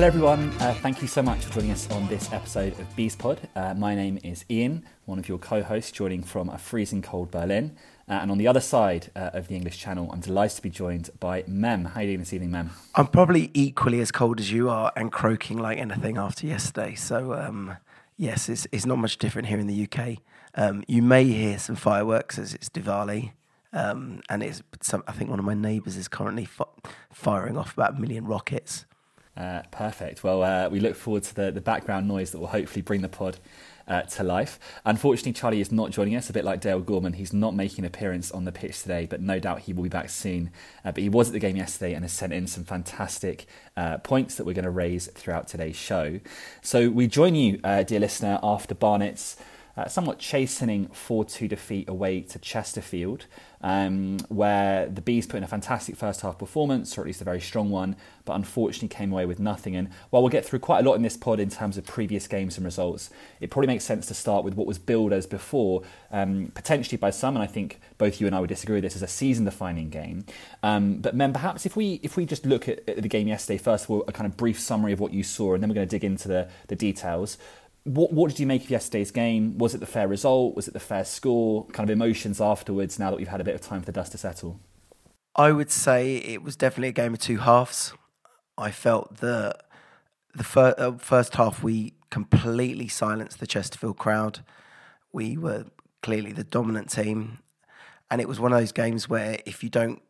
Hello, everyone. Uh, thank you so much for joining us on this episode of Bees Pod. Uh, my name is Iain, one of your co hosts, joining from a freezing cold Berlin. Uh, and on the other side uh, of the English Channel, I'm delighted to be joined by Mem. How are you doing this evening, Mem? I'm probably equally as cold as you are and croaking like anything after yesterday. So, um, yes, it's, it's not much different here in the UK. Um, you may hear some fireworks as it's Diwali. Um, and it's some, I think one of my neighbours is currently fi- firing off about a million rockets. Uh, perfect. Well, uh, we look forward to the, the background noise that will hopefully bring the pod uh, to life. Unfortunately, Charlie is not joining us, a bit like Dale Gorman. He's not making an appearance on the pitch today, but no doubt he will be back soon. Uh, but he was at the game yesterday and has sent in some fantastic uh, points that we're going to raise throughout today's show. So we join you, uh, dear listener, after Barnet's uh, somewhat chastening 4 2 defeat away to Chesterfield, um, where the Bees put in a fantastic first half performance, or at least a very strong one, but unfortunately came away with nothing. And while we'll get through quite a lot in this pod in terms of previous games and results, it probably makes sense to start with what was billed as before, um, potentially by some, and I think both you and I would disagree with this, as a season defining game. Um, but, Mem, perhaps if we, if we just look at, at the game yesterday, first of all, a kind of brief summary of what you saw, and then we're going to dig into the, the details what, what did you make of yesterday's game? Was it the fair result? Was it the fair score? Kind of emotions afterwards now that we've had a bit of time for the dust to settle? I would say it was definitely a game of two halves. I felt that the fir- uh, first half we completely silenced the Chesterfield crowd. We were clearly the dominant team. And it was one of those games where if you don't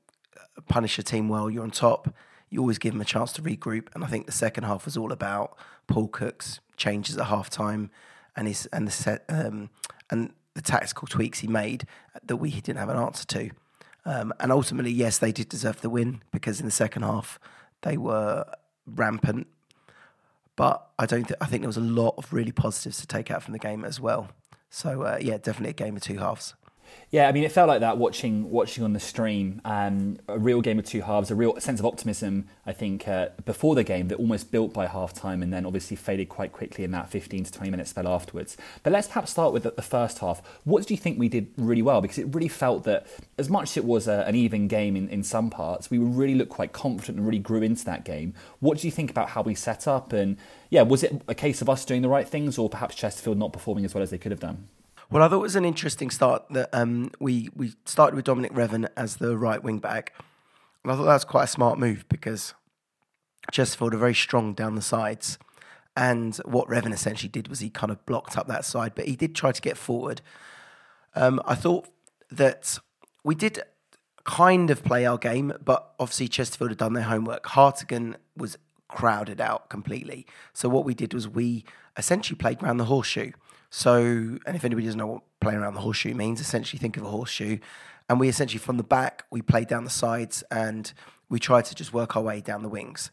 punish a team well, you're on top. You always give them a chance to regroup. And I think the second half was all about Paul Cook's changes at half time and his and the set um, and the tactical tweaks he made that we didn't have an answer to. Um, and ultimately, yes, they did deserve the win because in the second half they were rampant. But I don't. Th- I think there was a lot of really positives to take out from the game as well. So uh, yeah, definitely a game of two halves. Yeah, I mean, it felt like that watching watching on the stream. Um, a real game of two halves, a real sense of optimism. I think uh, before the game that almost built by half time, and then obviously faded quite quickly in that 15 to 20 minute spell afterwards. But let's perhaps start with the, the first half. What do you think we did really well? Because it really felt that as much as it was a, an even game in, in some parts, we really looked quite confident and really grew into that game. What do you think about how we set up? And yeah, was it a case of us doing the right things, or perhaps Chesterfield not performing as well as they could have done? Well, I thought it was an interesting start that um, we we started with Dominic Revan as the right wing back, and I thought that was quite a smart move because Chesterfield are very strong down the sides, and what Revan essentially did was he kind of blocked up that side, but he did try to get forward. Um, I thought that we did kind of play our game, but obviously Chesterfield had done their homework. Hartigan was crowded out completely, so what we did was we essentially played around the horseshoe. So, and if anybody doesn't know what playing around the horseshoe means, essentially think of a horseshoe. And we essentially, from the back, we played down the sides and we tried to just work our way down the wings.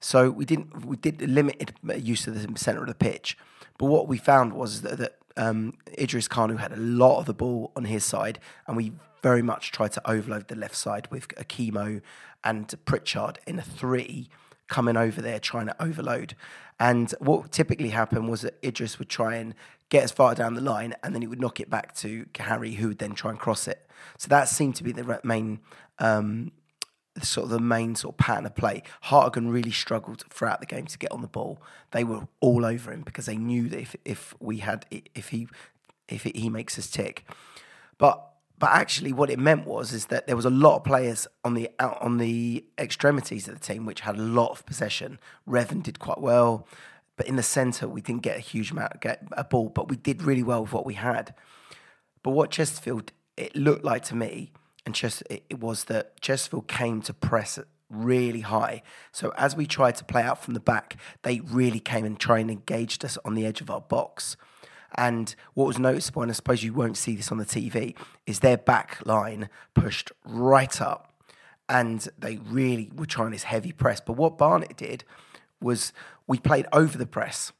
So we didn't, we did limited use of the centre of the pitch. But what we found was that, that um, Idris Kanu had a lot of the ball on his side, and we very much tried to overload the left side with Akimo and Pritchard in a three coming over there trying to overload. And what typically happened was that Idris would try and get as far down the line, and then he would knock it back to Harry, who would then try and cross it. So that seemed to be the main. Um, sort of the main sort of pattern of play. Hartigan really struggled throughout the game to get on the ball. They were all over him because they knew that if if we had if he if he makes us tick, but but actually what it meant was is that there was a lot of players on the out on the extremities of the team which had a lot of possession. Revan did quite well. But in the centre, we didn't get a huge amount, get a ball, but we did really well with what we had. But what Chesterfield, it looked like to me, and Chester, it, was that Chesterfield came to press really high. So as we tried to play out from the back, they really came and tried and engaged us on the edge of our box. And what was noticeable, and I suppose you won't see this on the TV, is their back line pushed right up. And they really were trying this heavy press. But what Barnet did was we played over the press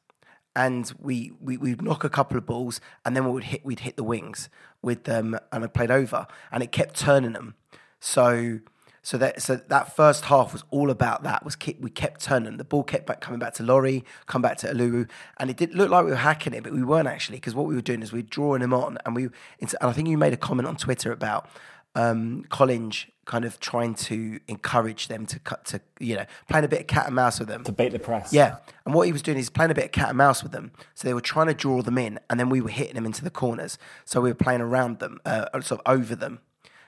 and we, we we'd knock a couple of balls and then we would hit we'd hit the wings with them and I played over and it kept turning them. So so that so that first half was all about that. Was keep, we kept turning the ball kept back coming back to Laurie, come back to Alulu, and it did look like we were hacking it, but we weren't actually because what we were doing is we were drawing him on, and we and I think you made a comment on Twitter about um, Collinge kind of trying to encourage them to cut to you know playing a bit of cat and mouse with them to bait the press. yeah, and what he was doing is playing a bit of cat and mouse with them. So they were trying to draw them in, and then we were hitting them into the corners. So we were playing around them, uh, sort of over them.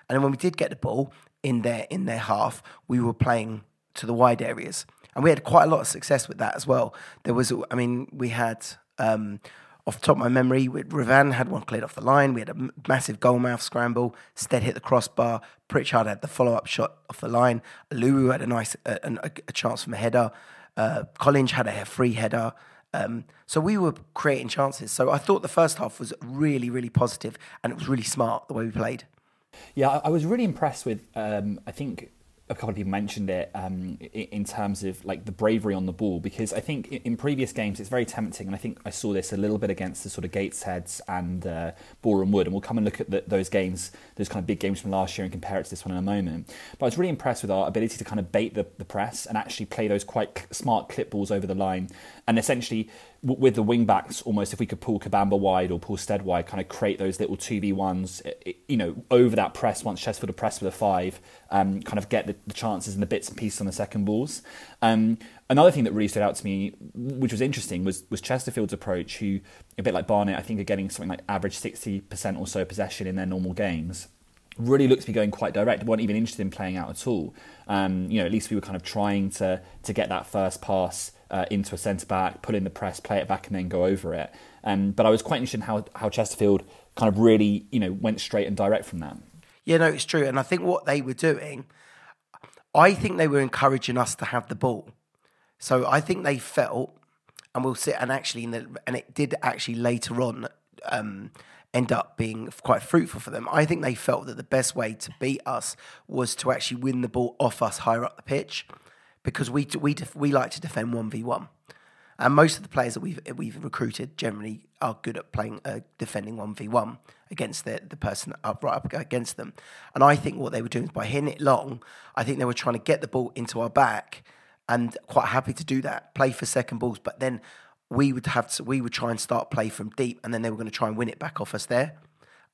And then when we did get the ball in their in their half, we were playing to the wide areas, and we had quite a lot of success with that as well. There was, I mean, we had. Um, off the top of my memory, Revan had one cleared off the line. We had a massive goalmouth scramble. Stead hit the crossbar. Pritchard had the follow up shot off the line. Lulu had a nice a, a, a chance from a header. Uh, Collinge had a free header. Um, so we were creating chances. So I thought the first half was really, really positive, and it was really smart the way we played. Yeah, I, was really impressed with. Um, I think a couple of people mentioned it um, in terms of like the bravery on the ball because I think in previous games it's very tempting and I think I saw this a little bit against the sort of Gatesheads and uh, Boreham Wood and we'll come and look at the, those games those kind of big games from last year and compare it to this one in a moment but I was really impressed with our ability to kind of bait the, the press and actually play those quite smart clip balls over the line and essentially with the wing backs, almost if we could pull Kabamba wide or pull Stead wide, kind of create those little two v ones, you know, over that press once Chesterfield are pressed with a five, um, kind of get the, the, chances and the bits and pieces on the second balls. Um, another thing that really stood out to me, which was interesting, was was Chesterfield's approach, who a bit like Barnet, I think are getting something like average sixty percent or so possession in their normal games really looked to be going quite direct. weren't even interested in playing out at all. Um, you know, at least we were kind of trying to to get that first pass uh, into a centre back, put in the press, play it back, and then go over it. Um, but I was quite interested in how how Chesterfield kind of really you know went straight and direct from that. Yeah, no, it's true, and I think what they were doing, I think they were encouraging us to have the ball. So I think they felt, and we'll sit and actually, and it did actually later on. Um, end up being quite fruitful for them. I think they felt that the best way to beat us was to actually win the ball off us higher up the pitch because we we we like to defend one v one, and most of the players that we've we've recruited generally are good at playing uh, defending one v one against the the person up right up against them. And I think what they were doing is by hitting it long, I think they were trying to get the ball into our back, and quite happy to do that, play for second balls, but then. We would have to, we would try and start play from deep, and then they were going to try and win it back off us there.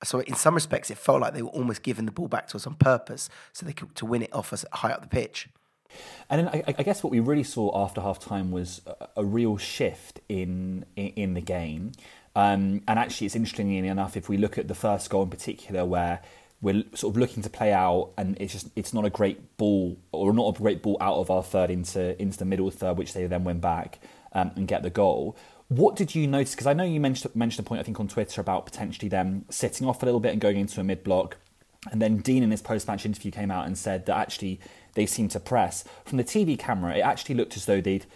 So in some respects, it felt like they were almost giving the ball back to us on purpose, so they could to win it off us high up the pitch. And then I, I, guess what we really saw after half time was a, a real shift in, in, in the game. Um, and actually, it's interestingly enough, if we look at the first goal in particular, where we're sort of looking to play out, and it's just it's not a great ball or not a great ball out of our third into into the middle third, which they then went back um, and get the goal. What did you notice? Because I know you mentioned mentioned a point I think on Twitter about potentially them sitting off a little bit and going into a mid block, and then Dean in his post match interview came out and said that actually they seemed to press. From the TV camera, it actually looked as though they'd,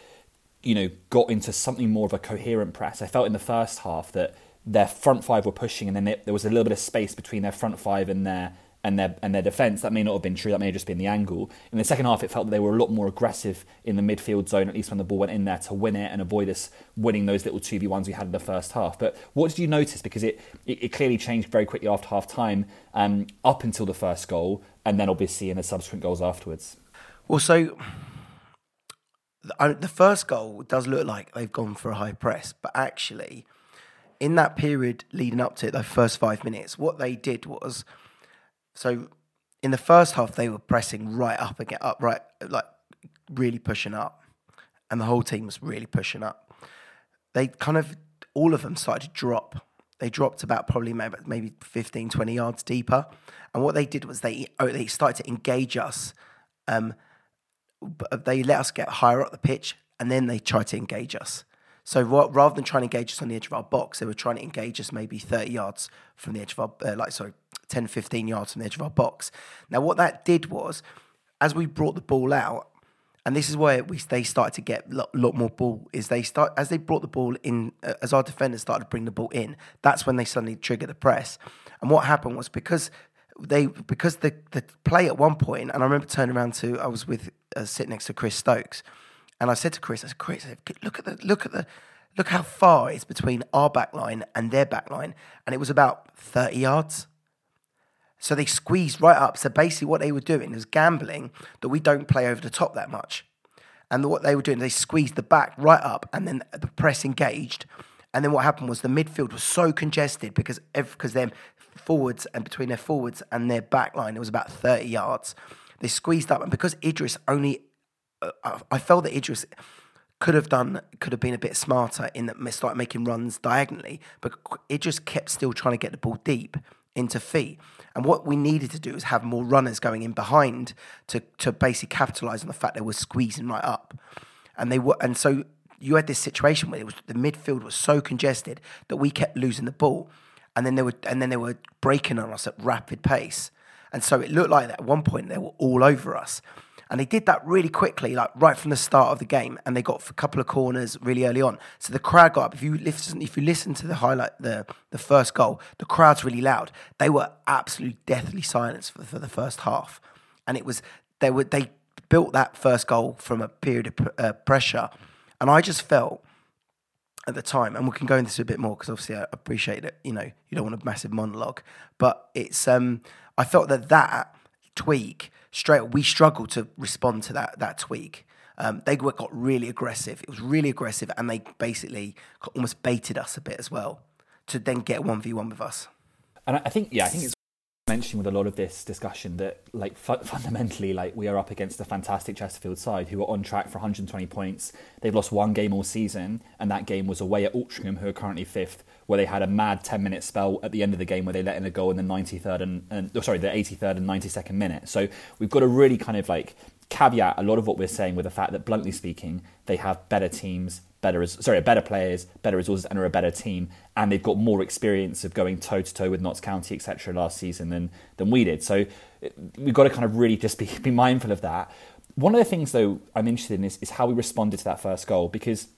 you know, got into something more of a coherent press. I felt in the first half that their front five were pushing, and then they, there was a little bit of space between their front five and their and their and their defence. That may not have been true. That may have just been the angle. In the second half, it felt that they were a lot more aggressive in the midfield zone, at least when the ball went in there to win it and avoid us winning those little two v ones we had in the first half. But what did you notice? Because it it, it clearly changed very quickly after half time, um, up until the first goal, and then obviously in the subsequent goals afterwards. Well, so the first goal does look like they've gone for a high press, but actually, in that period leading up to it, those first five minutes, what they did was so in the first half they were pressing right up and get up, right, like really pushing up, and the whole team was really pushing up. They kind of all of them started to drop. They dropped about probably maybe, maybe 15, 20 yards deeper. And what they did was they oh, they started to engage us um, they let us get higher up the pitch and then they tried to engage us. So rather than trying to engage us on the edge of our box, they were trying to engage us maybe 30 yards from the edge of our, uh, like, sorry, 10, 15 yards from the edge of our box. Now, what that did was, as we brought the ball out, and this is where we they started to get a lot, lot, more ball. Is they start as they brought the ball in, uh, as our defenders started to bring the ball in. That's when they suddenly triggered the press. And what happened was because they because the the play at one point, and I remember turning around to I was with uh, sitting next to Chris Stokes, and I said to Chris, I said, Chris, look at the look at the look how far it's between our back line and their back line, and it was about thirty yards. So they squeezed right up. So basically, what they were doing was gambling that we don't play over the top that much. And what they were doing, they squeezed the back right up, and then the press engaged. And then what happened was the midfield was so congested because because then forwards and between their forwards and their back line, it was about 30 yards. They squeezed up, and because Idris only, uh, I felt that Idris could have done, could have been a bit smarter in that started making runs diagonally, but just kept still trying to get the ball deep into feet. And what we needed to do was have more runners going in behind to to basically capitalise on the fact they were squeezing right up. And they were, and so you had this situation where it was the midfield was so congested that we kept losing the ball, and then they were and then they were breaking on us at rapid pace, and so it looked like at one point they were all over us. And they did that really quickly, like right from the start of the game, and they got a couple of corners really early on. So the crowd got up. If you listen, if you listen to the highlight, the the first goal, the crowd's really loud. They were absolutely deathly silent for, for the first half, and it was they were they built that first goal from a period of uh, pressure and I just felt at the time, and we can go into this a bit more because obviously I appreciate that you know you don't want a massive monologue, but it's um I felt that that tweak straight we struggled to respond to that that tweak. Um, they got really aggressive. It was really aggressive, and they basically almost baited us a bit as well to then get one v one with us. And I think yeah, I think it's mentioning with a lot of this discussion that like fu- fundamentally like we are up against a fantastic Chesterfield side who are on track for 120 points. They've lost one game all season and that game was away at Altrincham who are currently fifth where they had a mad 10 minute spell at the end of the game where they let in a goal in the 93rd and, and oh, sorry the 83rd and 92nd minute. So we've got to really kind of like caveat a lot of what we're saying with the fact that bluntly speaking they have better teams better sorry better players, better resources, and are a better team, and they've got more experience of going toe to toe with Notts County etc. last season than than we did. So we've got to kind of really just be be mindful of that. One of the things though I'm interested in is, is how we responded to that first goal because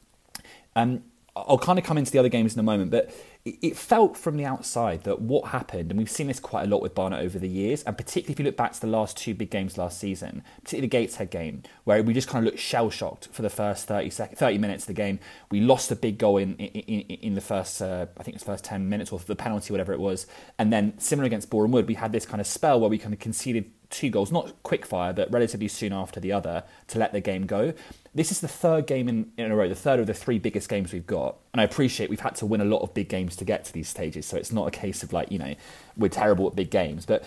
um, I'll kind of come into the other games in a moment, but it felt from the outside that what happened, and we've seen this quite a lot with Barnet over the years, and particularly if you look back to the last two big games last season, particularly the Gateshead game, where we just kind of looked shell shocked for the first 30, sec- 30 minutes of the game. We lost a big goal in in, in the first, uh, I think it was first 10 minutes, or the penalty, whatever it was. And then, similar against Boreham Wood, we had this kind of spell where we kind of conceded two goals, not quick fire, but relatively soon after the other to let the game go. This is the third game in, in a row, the third of the three biggest games we've got. And I appreciate we've had to win a lot of big games to get to these stages, so it's not a case of like, you know, we're terrible at big games. But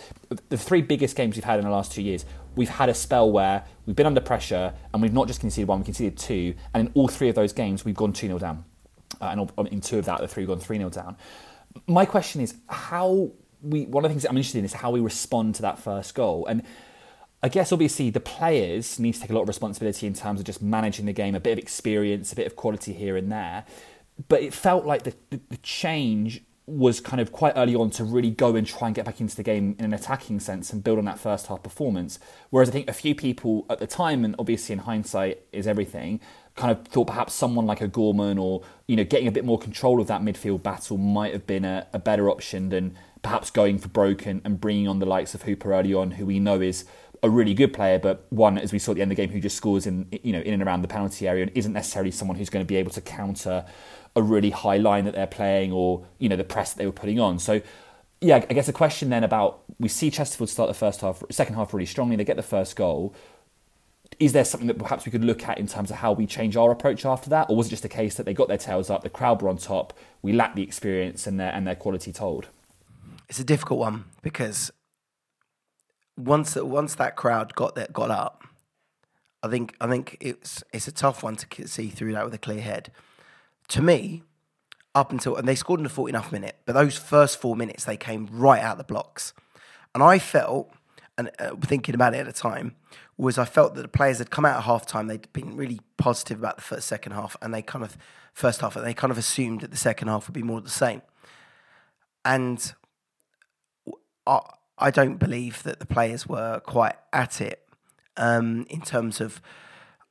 the three biggest games we've had in the last two years, we've had a spell where we've been under pressure and we've not just conceded one, we conceded two. And in all three of those games, we've gone 2 0 down. Uh, and in two of that, the three, we've gone 3 0 down. My question is how we, one of the things that I'm interested in is how we respond to that first goal. And I guess obviously the players need to take a lot of responsibility in terms of just managing the game, a bit of experience, a bit of quality here and there. But it felt like the, the, the change was kind of quite early on to really go and try and get back into the game in an attacking sense and build on that first half performance. Whereas I think a few people at the time, and obviously in hindsight is everything, kind of thought perhaps someone like a Gorman or you know getting a bit more control of that midfield battle might have been a, a better option than perhaps going for Broken and bringing on the likes of Hooper early on, who we know is a really good player, but one, as we saw at the end of the game, who just scores in you know in and around the penalty area and isn't necessarily someone who's going to be able to counter a really high line that they're playing or you know the press that they were putting on. So yeah, I guess a question then about we see Chesterfield start the first half, second half really strongly. They get the first goal. Is there something that perhaps we could look at in terms of how we change our approach after that, or was it just a case that they got their tails up, the crowd were on top, we lacked the experience and their and their quality told? It's a difficult one because once once that crowd got that got up, I think I think it's it's a tough one to see through that with a clear head. To me, up until and they scored in the 49th minute, but those first four minutes they came right out the blocks, and I felt and uh, thinking about it at the time was I felt that the players had come out at half time. They'd been really positive about the first second half, and they kind of first half, and they kind of assumed that the second half would be more of the same. And I, don't believe that the players were quite at it um, in terms of.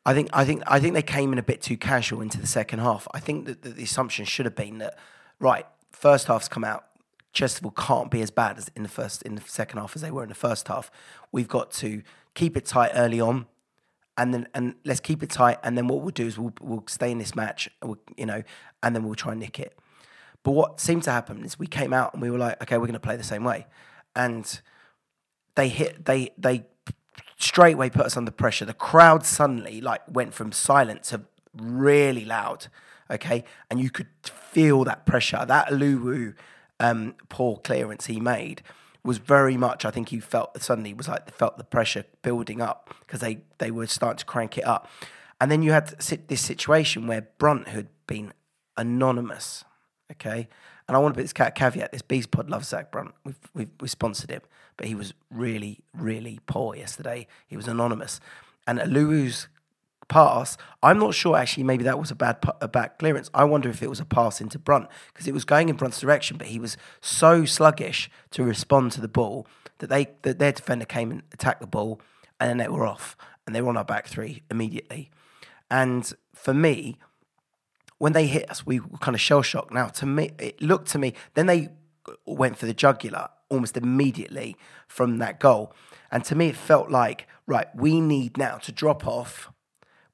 I think I think I think they came in a bit too casual into the second half. I think that, the assumption should have been that right first half's come out. Chesterfield can't be as bad as in the first in the second half as they were in the first half. We've got to keep it tight early on, and then and let's keep it tight. And then what we'll do is we'll we'll stay in this match, you know, and then we'll try and nick it. But what seemed to happen is we came out and we were like, okay, we're going to play the same way and they hit they they straight away put us under pressure. The crowd suddenly like went from silent to really loud. Okay, and you could feel that pressure. That Luwu um, poor clearance he made was very much. I think he felt suddenly was like felt the pressure building up because they they were starting to crank it up, and then you had this situation where Brunt had been anonymous, okay. And I want to put this caveat: this Bees Pod loves Zach Brunt. We've, we've we sponsored him, but he was really really poor yesterday. He was anonymous, and Aluu's pass. I'm not sure actually. Maybe that was a bad a bad clearance. I wonder if it was a pass into Brunt because it was going in Brunt's direction, but he was so sluggish to respond to the ball that they that their defender came and attacked the ball, and then they were off and they were on our back three immediately. And for me, when they hit us, we were kind of shell shocked. Now, to me, it looked to me. Then they went for the jugular almost immediately from that goal, and to me, it felt like right. We need now to drop off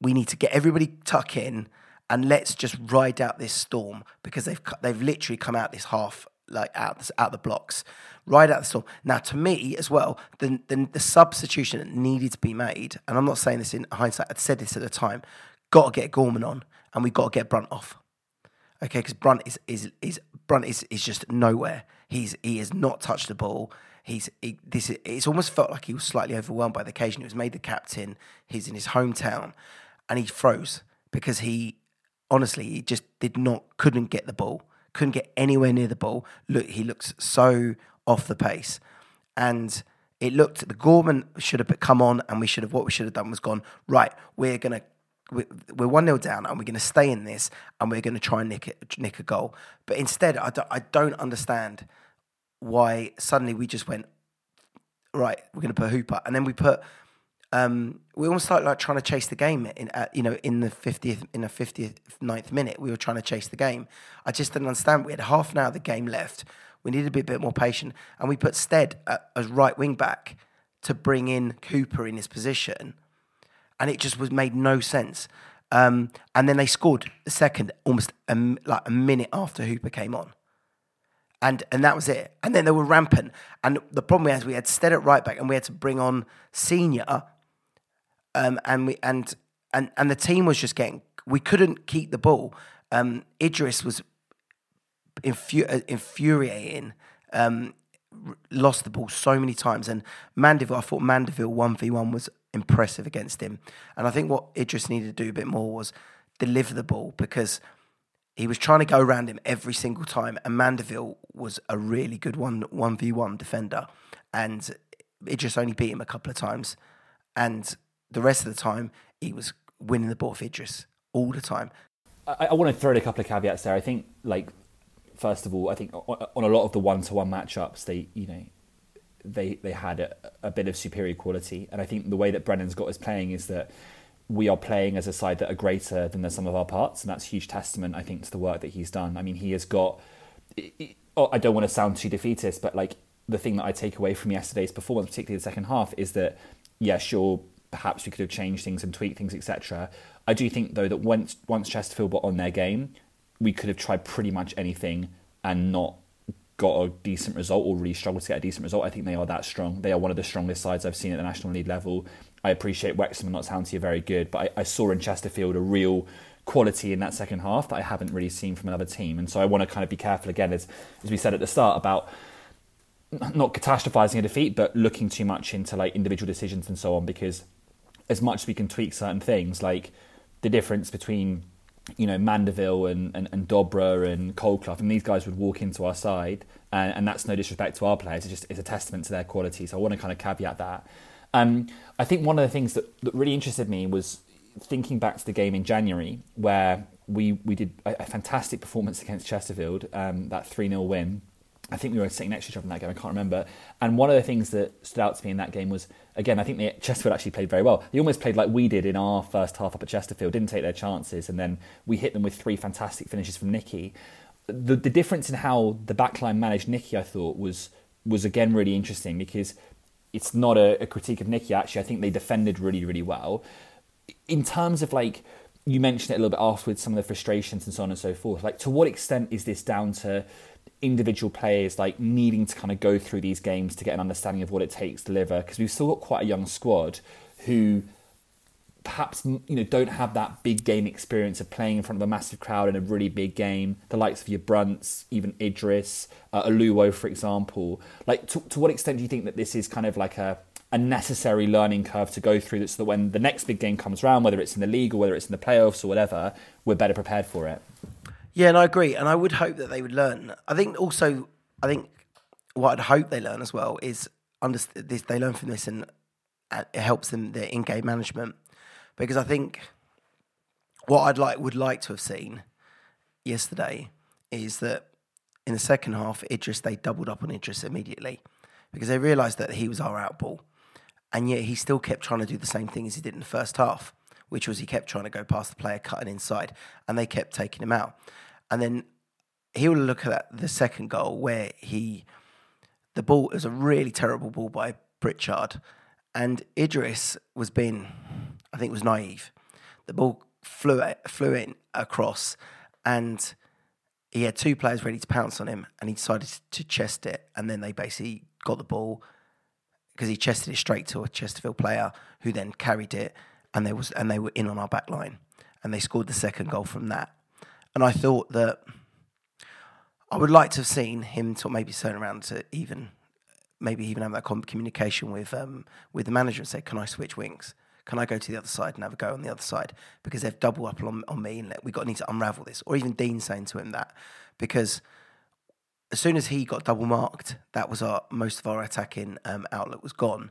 we need to get everybody tuck in and let's just ride out this storm because they've they've literally come out this half like out out the blocks, ride out the storm. Now, to me as well, the, the the substitution that needed to be made, and I'm not saying this in hindsight. I said this at the time. Got to get Gorman on, and we've got to get Brunt off. Okay, because Brunt is is is Brunt is is just nowhere. He's he has not touched the ball. He's he, this. It's almost felt like he was slightly overwhelmed by the occasion. He was made the captain. He's in his hometown and he froze because he honestly he just did not couldn't get the ball, couldn't get anywhere near the ball. Look, he looks so off the pace, and it looked the Gorman should have come on, and we should have what we should have done was gone right. We're gonna we're one 0 down, and we're going to stay in this, and we're going to try and nick it, nick a goal. But instead, I don't, I don't understand why suddenly we just went right. We're going to put Hooper, and then we put um, we almost started like trying to chase the game in at, you know in the 50th in the 50th ninth minute we were trying to chase the game I just didn't understand we had half an hour of the game left we needed to be a bit more patient and we put Stead as right wing back to bring in Hooper in his position and it just was made no sense um, and then they scored the second almost a, like a minute after Hooper came on and and that was it. And then they were rampant. And the problem was we had Stead at right back, and we had to bring on Senior um, and we and and and the team was just getting. We couldn't keep the ball. Um, Idris was infu- uh, infuriating. Um, lost the ball so many times, and Mandeville. I thought Mandeville one v one was impressive against him, and I think what Idris needed to do a bit more was deliver the ball because he was trying to go around him every single time, and Mandeville was a really good one one v one defender, and Idris only beat him a couple of times, and the rest of the time, he was winning the ball for Idris all the time. I, I want to throw in a couple of caveats there. I think, like, first of all, I think on a lot of the one-to-one matchups, they, you know, they they had a, a bit of superior quality, and I think the way that Brennan's got us playing is that we are playing as a side that are greater than the sum of our parts, and that's huge testament, I think, to the work that he's done. I mean, he has got. I don't want to sound too defeatist, but like the thing that I take away from yesterday's performance, particularly the second half, is that yeah, sure, perhaps we could have changed things and tweaked things, etc. I do think though that once once Chesterfield were on their game, we could have tried pretty much anything and not got a decent result or really struggled to get a decent result. I think they are that strong. They are one of the strongest sides I've seen at the National League level. I appreciate Wrexham and Notts County are very good, but I, I saw in Chesterfield a real quality in that second half that I haven't really seen from another team. And so I want to kind of be careful again, as as we said at the start about not catastrophizing a defeat, but looking too much into like individual decisions and so on, because as much as we can tweak certain things, like the difference between you know Mandeville and, and, and Dobra and Colclough, and these guys would walk into our side, and, and that's no disrespect to our players. It's just it's a testament to their quality. So I want to kind of caveat that. Um, I think one of the things that, that really interested me was thinking back to the game in January where we we did a, a fantastic performance against Chesterfield, um, that three 0 win. I think we were sitting next to each other in that game. I can't remember. And one of the things that stood out to me in that game was again, I think the Chesterfield actually played very well. They almost played like we did in our first half up at Chesterfield, didn't take their chances, and then we hit them with three fantastic finishes from Nicky. The, the difference in how the backline managed Nicky, I thought, was was again really interesting because it's not a, a critique of Nicky. Actually, I think they defended really, really well. In terms of like you mentioned it a little bit afterwards, some of the frustrations and so on and so forth. Like, to what extent is this down to individual players like needing to kind of go through these games to get an understanding of what it takes to deliver because we've still got quite a young squad who perhaps you know don't have that big game experience of playing in front of a massive crowd in a really big game. The likes of your Brunts, even Idris, uh, Oluwo, for example. Like, to, to what extent do you think that this is kind of like a a necessary learning curve to go through so that when the next big game comes around, whether it's in the league or whether it's in the playoffs or whatever, we're better prepared for it. Yeah, and I agree. And I would hope that they would learn. I think also, I think what I'd hope they learn as well is this. They learn from this, and uh, it helps them their in-game management. Because I think what I'd like would like to have seen yesterday is that in the second half, Idris they doubled up on Idris immediately because they realised that he was our outball and yet he still kept trying to do the same thing as he did in the first half, which was he kept trying to go past the player, cutting inside, and they kept taking him out. And then he will look at the second goal where he, the ball was a really terrible ball by Pritchard, and Idris was being, I think, was naive. The ball flew flew in across, and he had two players ready to pounce on him, and he decided to chest it, and then they basically got the ball because he chested it straight to a Chesterfield player who then carried it and they was and they were in on our back line and they scored the second goal from that. And I thought that I would like to have seen him to maybe turn around to even maybe even have that communication with um, with the manager and say, "Can I switch wings? Can I go to the other side and have a go on the other side because they've double up on, on me and we got need to unravel this." Or even Dean saying to him that because as soon as he got double marked, that was our most of our attacking um, outlet was gone.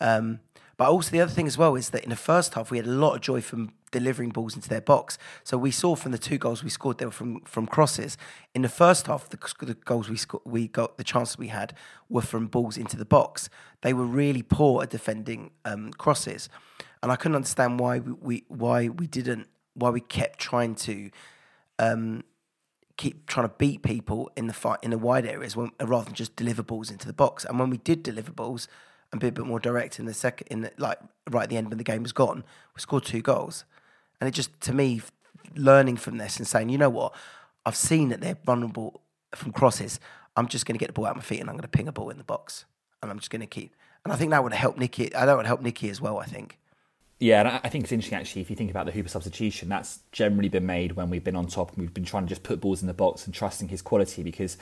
Um, but also the other thing as well is that in the first half we had a lot of joy from delivering balls into their box. So we saw from the two goals we scored they were from from crosses. In the first half, the, the goals we sco- we got the chances we had were from balls into the box. They were really poor at defending um, crosses, and I couldn't understand why we, we, why we didn't why we kept trying to um, keep trying to beat people in the fight in the wide areas when, rather than just deliver balls into the box. And when we did deliver balls and be a bit more direct in the second, in the, like right at the end when the game was gone, we scored two goals. And it just to me, learning from this and saying, you know what, I've seen that they're vulnerable from crosses. I'm just going to get the ball out of my feet and I'm going to ping a ball in the box, and I'm just going to keep. And I think that would help Nicky. I that would help Nicky as well. I think. Yeah, and I think it's interesting actually. If you think about the Hooper substitution, that's generally been made when we've been on top and we've been trying to just put balls in the box and trusting his quality. Because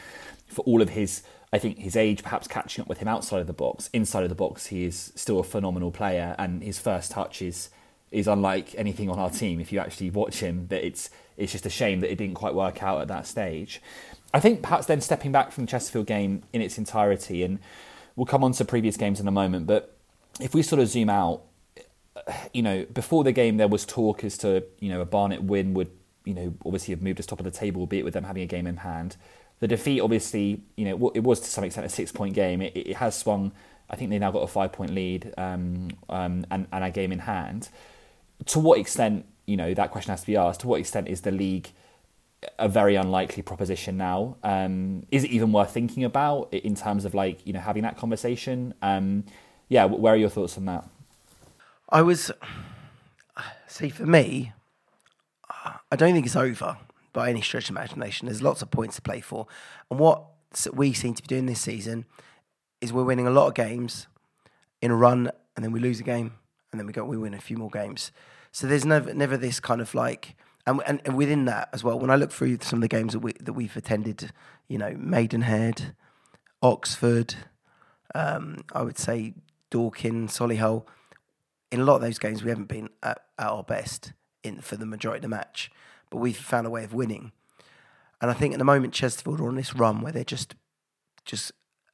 for all of his, I think his age perhaps catching up with him outside of the box, inside of the box, he is still a phenomenal player, and his first touch is is unlike anything on our team. If you actually watch him, that it's it's just a shame that it didn't quite work out at that stage. I think perhaps then stepping back from the Chesterfield game in its entirety, and we'll come on to previous games in a moment, but if we sort of zoom out uh, you know, before the game, there was talk as to you know a Barnet win would you know obviously have moved us top of the table, albeit with them having a game in hand. The defeat, obviously, you know, it was to some extent a six-point game. It, it has swung. I think they now got a five-point lead um, um, and, and a game in hand. To what extent, you know, that question has to be asked. To what extent is the league a very unlikely proposition now? Um, is it even worth thinking about in terms of like you know having that conversation? Um, yeah, where are your thoughts on that? I was, see, for me, I don't think it's over by any stretch of imagination. There's lots of points to play for. And what we seem to be doing this season is we're winning a lot of games in a run, and then we lose a game, and then we go we win a few more games. So there's never never this kind of like, and, and, within that as well. When I look through some of the games that we that we've attended, you know, Maidenhead, Oxford, um, I would say Dorking, Solihull in a lot of those games, we haven't been at, at our best in for the majority of the match, but we've found a way of winning. And I think at the moment Chesterfield are on this run where they're just just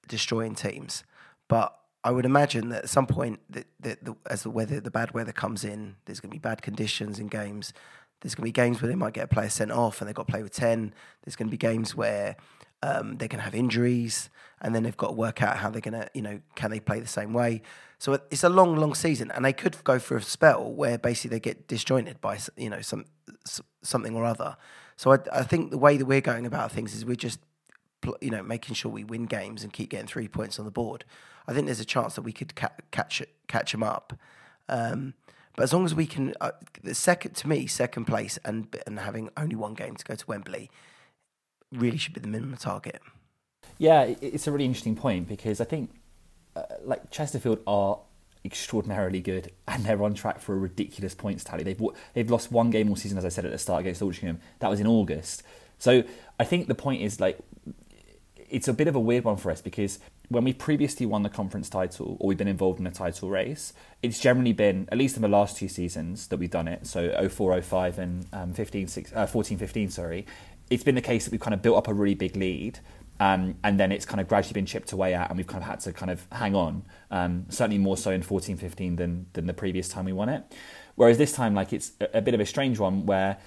destroying teams. But I would imagine that at some point, that, that the, as the weather, the bad weather comes in, there's going to be bad conditions in games. There's going to be games where they might get a player sent off and they've got to play with ten. There's going to be games where um, they're going to have injuries, and then they've got to work out how they're going to, you know, can they play the same way? So it's a long, long season, and they could go through a spell where basically they get disjointed by, you know, some something or other. So I, I think the way that we're going about things is we're just, you know, making sure we win games and keep getting three points on the board. I think there's a chance that we could ca- catch catch them up. Um, but as long as we can, uh, the second to me, second place and and having only one game to go to Wembley really should be the minimum target. Yeah, it's a really interesting point because I think uh, like Chesterfield are extraordinarily good, and they're on track for a ridiculous points tally. They've they've lost one game all season, as I said at the start against Altrincham. That was in August. So I think the point is like it's a bit of a weird one for us because when we previously won the conference title or we've been involved in a title race, it's generally been, at least in the last two seasons that we've done it, so 04 05 and um, 15, 6, uh, 14 15, sorry, it's been the case that we've kind of built up a really big lead. Um, and then it's kind of gradually been chipped away at, and we've kind of had to kind of hang on. Um, certainly more so in 14 15 than, than the previous time we won it. Whereas this time, like, it's a, a bit of a strange one where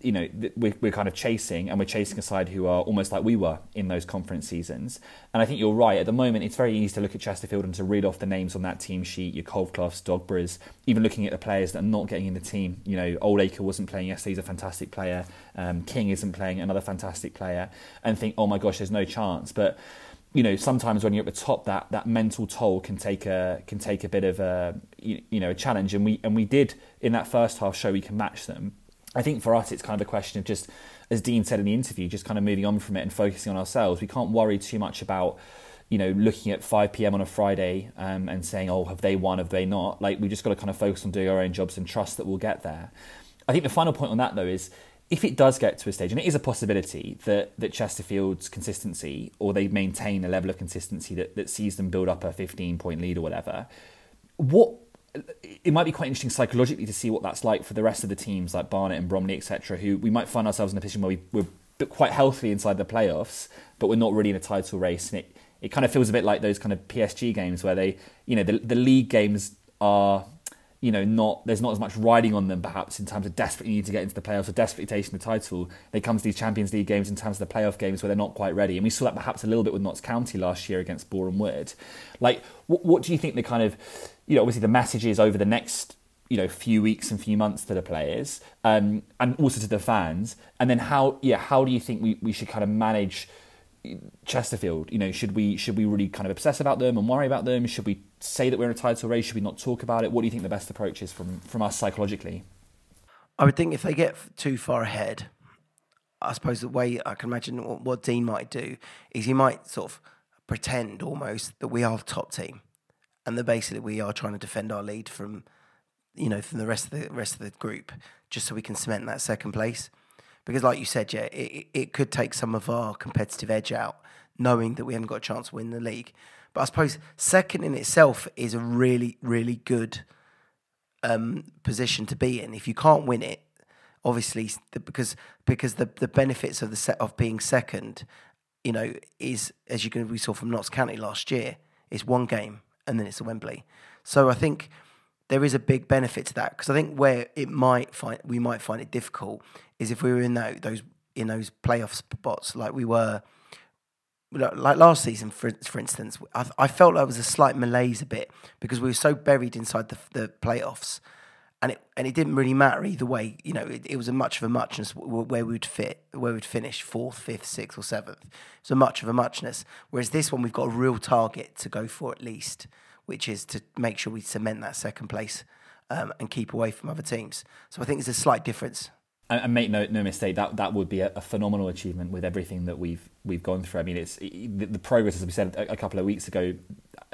you know, we're, we're kind of chasing, and we're chasing a side who are almost like we were in those conference seasons. And I think you're right. At the moment, it's very easy to look at Chesterfield and to read off the names on that team sheet, your Colcloughs, Dogboroughs, even looking at the players that are not getting in the team. You know, Oldaker wasn't playing yesterday, he's a fantastic player. Um, King isn't playing, another fantastic player. And think, oh my gosh, there's no chance. But you know sometimes when you're at the top that that mental toll can take a can take a bit of a you, you know a challenge and we and we did in that first half show we can match them I think for us, it's kind of a question of just, as Dean said in the interview, just kind of moving on from it and focusing on ourselves. We can't worry too much about, you know, looking at 5 p.m. on a Friday um, and saying, oh, have they won, have they not? Like, we just got to kind of focus on doing our own jobs and trust that we'll get there. I think the final point on that, though, is if it does get to a stage, and it is a possibility that, that Chesterfield's consistency or they maintain a level of consistency that, that sees them build up a 15 point lead or whatever, what it might be quite interesting psychologically to see what that's like for the rest of the teams like Barnet and Bromley, etc., who we might find ourselves in a position where we, we're quite healthy inside the playoffs, but we're not really in a title race. And it, it kind of feels a bit like those kind of PSG games where they, you know, the, the league games are, you know, not there's not as much riding on them perhaps in terms of desperately need to get into the playoffs or desperately taking the title. They come to these Champions League games in terms of the playoff games where they're not quite ready. And we saw that perhaps a little bit with Notts County last year against Boreham Wood. Like, what, what do you think the kind of you know, obviously the messages over the next you know few weeks and few months to the players um, and also to the fans. And then how yeah how do you think we, we should kind of manage Chesterfield? You know should we should we really kind of obsess about them and worry about them? Should we say that we're in a title race? Should we not talk about it? What do you think the best approach is from from us psychologically? I would think if they get too far ahead I suppose the way I can imagine what, what Dean might do is he might sort of pretend almost that we are the top team and that basically we are trying to defend our lead from you know from the rest of the rest of the group just so we can cement that second place. Because like you said yeah it, it could take some of our competitive edge out knowing that we haven't got a chance to win the league. But i suppose second in itself is a really really good um, position to be in. If you can't win it obviously because because the the benefits of the set of being second you know is as you can we saw from Notts County last year is one game and then it's a Wembley. So I think there is a big benefit to that because I think where it might find we might find it difficult is if we were in that, those in those playoff spots like we were like last season for for instance I, I felt there was a slight malaise a bit because we were so buried inside the the playoffs and it and it didn't really matter either way. You know, it, it was a much of a muchness where we would fit, where we'd finish fourth, fifth, sixth, or seventh. So much of a muchness. Whereas this one, we've got a real target to go for at least, which is to make sure we cement that second place um, and keep away from other teams. So I think there's a slight difference. And, make no no mistake that that would be a, a, phenomenal achievement with everything that we've we've gone through. I mean, it's the, the progress, as we said a, a couple of weeks ago,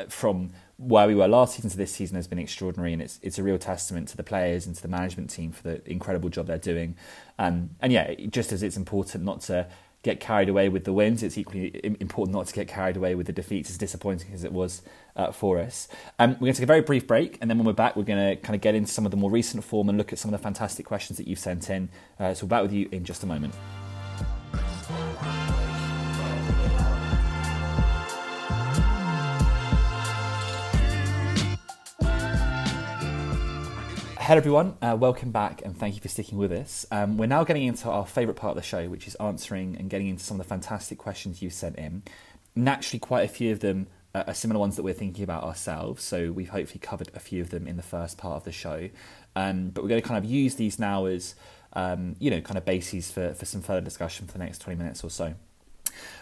from where we were last season to this season has been extraordinary, and it's it's a real testament to the players and to the management team for the incredible job they're doing. Um, and yeah, just as it's important not to get carried away with the wins, it's equally important not to get carried away with the defeats, as disappointing as it was uh, for us. Um, we're going to take a very brief break, and then when we're back, we're going to kind of get into some of the more recent form and look at some of the fantastic questions that you've sent in. Uh, so we'll be back with you in just a moment. Hello, everyone. Uh, welcome back, and thank you for sticking with us. Um, we're now getting into our favourite part of the show, which is answering and getting into some of the fantastic questions you sent in. Naturally, quite a few of them are similar ones that we're thinking about ourselves, so we've hopefully covered a few of them in the first part of the show. Um, but we're going to kind of use these now as, um, you know, kind of bases for, for some further discussion for the next 20 minutes or so.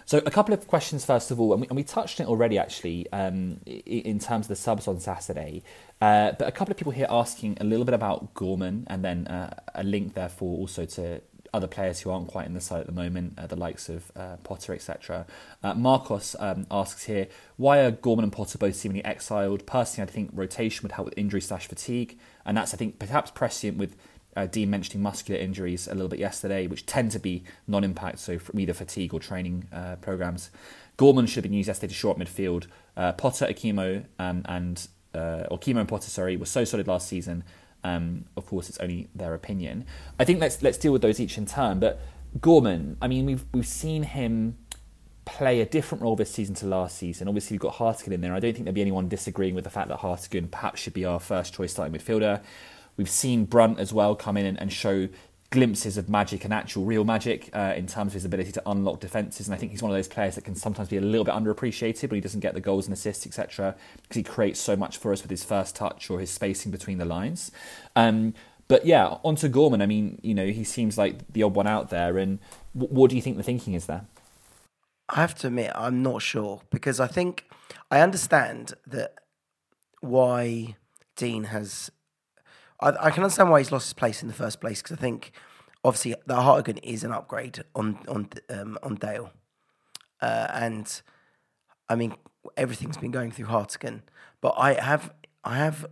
So, a couple of questions first of all, and we, and we touched on it already actually um, in terms of the subs on Saturday. Uh, but a couple of people here asking a little bit about Gorman, and then uh, a link therefore also to other players who aren't quite in the side at the moment, uh, the likes of uh, Potter, etc. Uh, Marcos um, asks here, why are Gorman and Potter both seemingly exiled? Personally, I think rotation would help with injury slash fatigue, and that's I think perhaps prescient with uh, Dean mentioning muscular injuries a little bit yesterday, which tend to be non-impact, so from either fatigue or training uh, programs. Gorman should have been used yesterday to short midfield. Uh, Potter, Akimo, um, and uh, or Chemo and Potter, sorry, were so solid last season. Um, of course, it's only their opinion. I think let's let's deal with those each in turn. But Gorman, I mean, we've we've seen him play a different role this season to last season. Obviously, we've got Hartigan in there. I don't think there'll be anyone disagreeing with the fact that Hartigan perhaps should be our first choice starting midfielder. We've seen Brunt as well come in and, and show glimpses of magic and actual real magic uh, in terms of his ability to unlock defences. And I think he's one of those players that can sometimes be a little bit underappreciated when he doesn't get the goals and assists, etc., because he creates so much for us with his first touch or his spacing between the lines. Um, but yeah, onto Gorman. I mean, you know, he seems like the odd one out there. And w- what do you think the thinking is there? I have to admit, I'm not sure because I think I understand that why Dean has I, I, can understand why he's lost his place in the first place because I think obviously the Hartigan is an upgrade on on um, on Dale, uh, and I mean everything's been going through Hartigan, but I have I have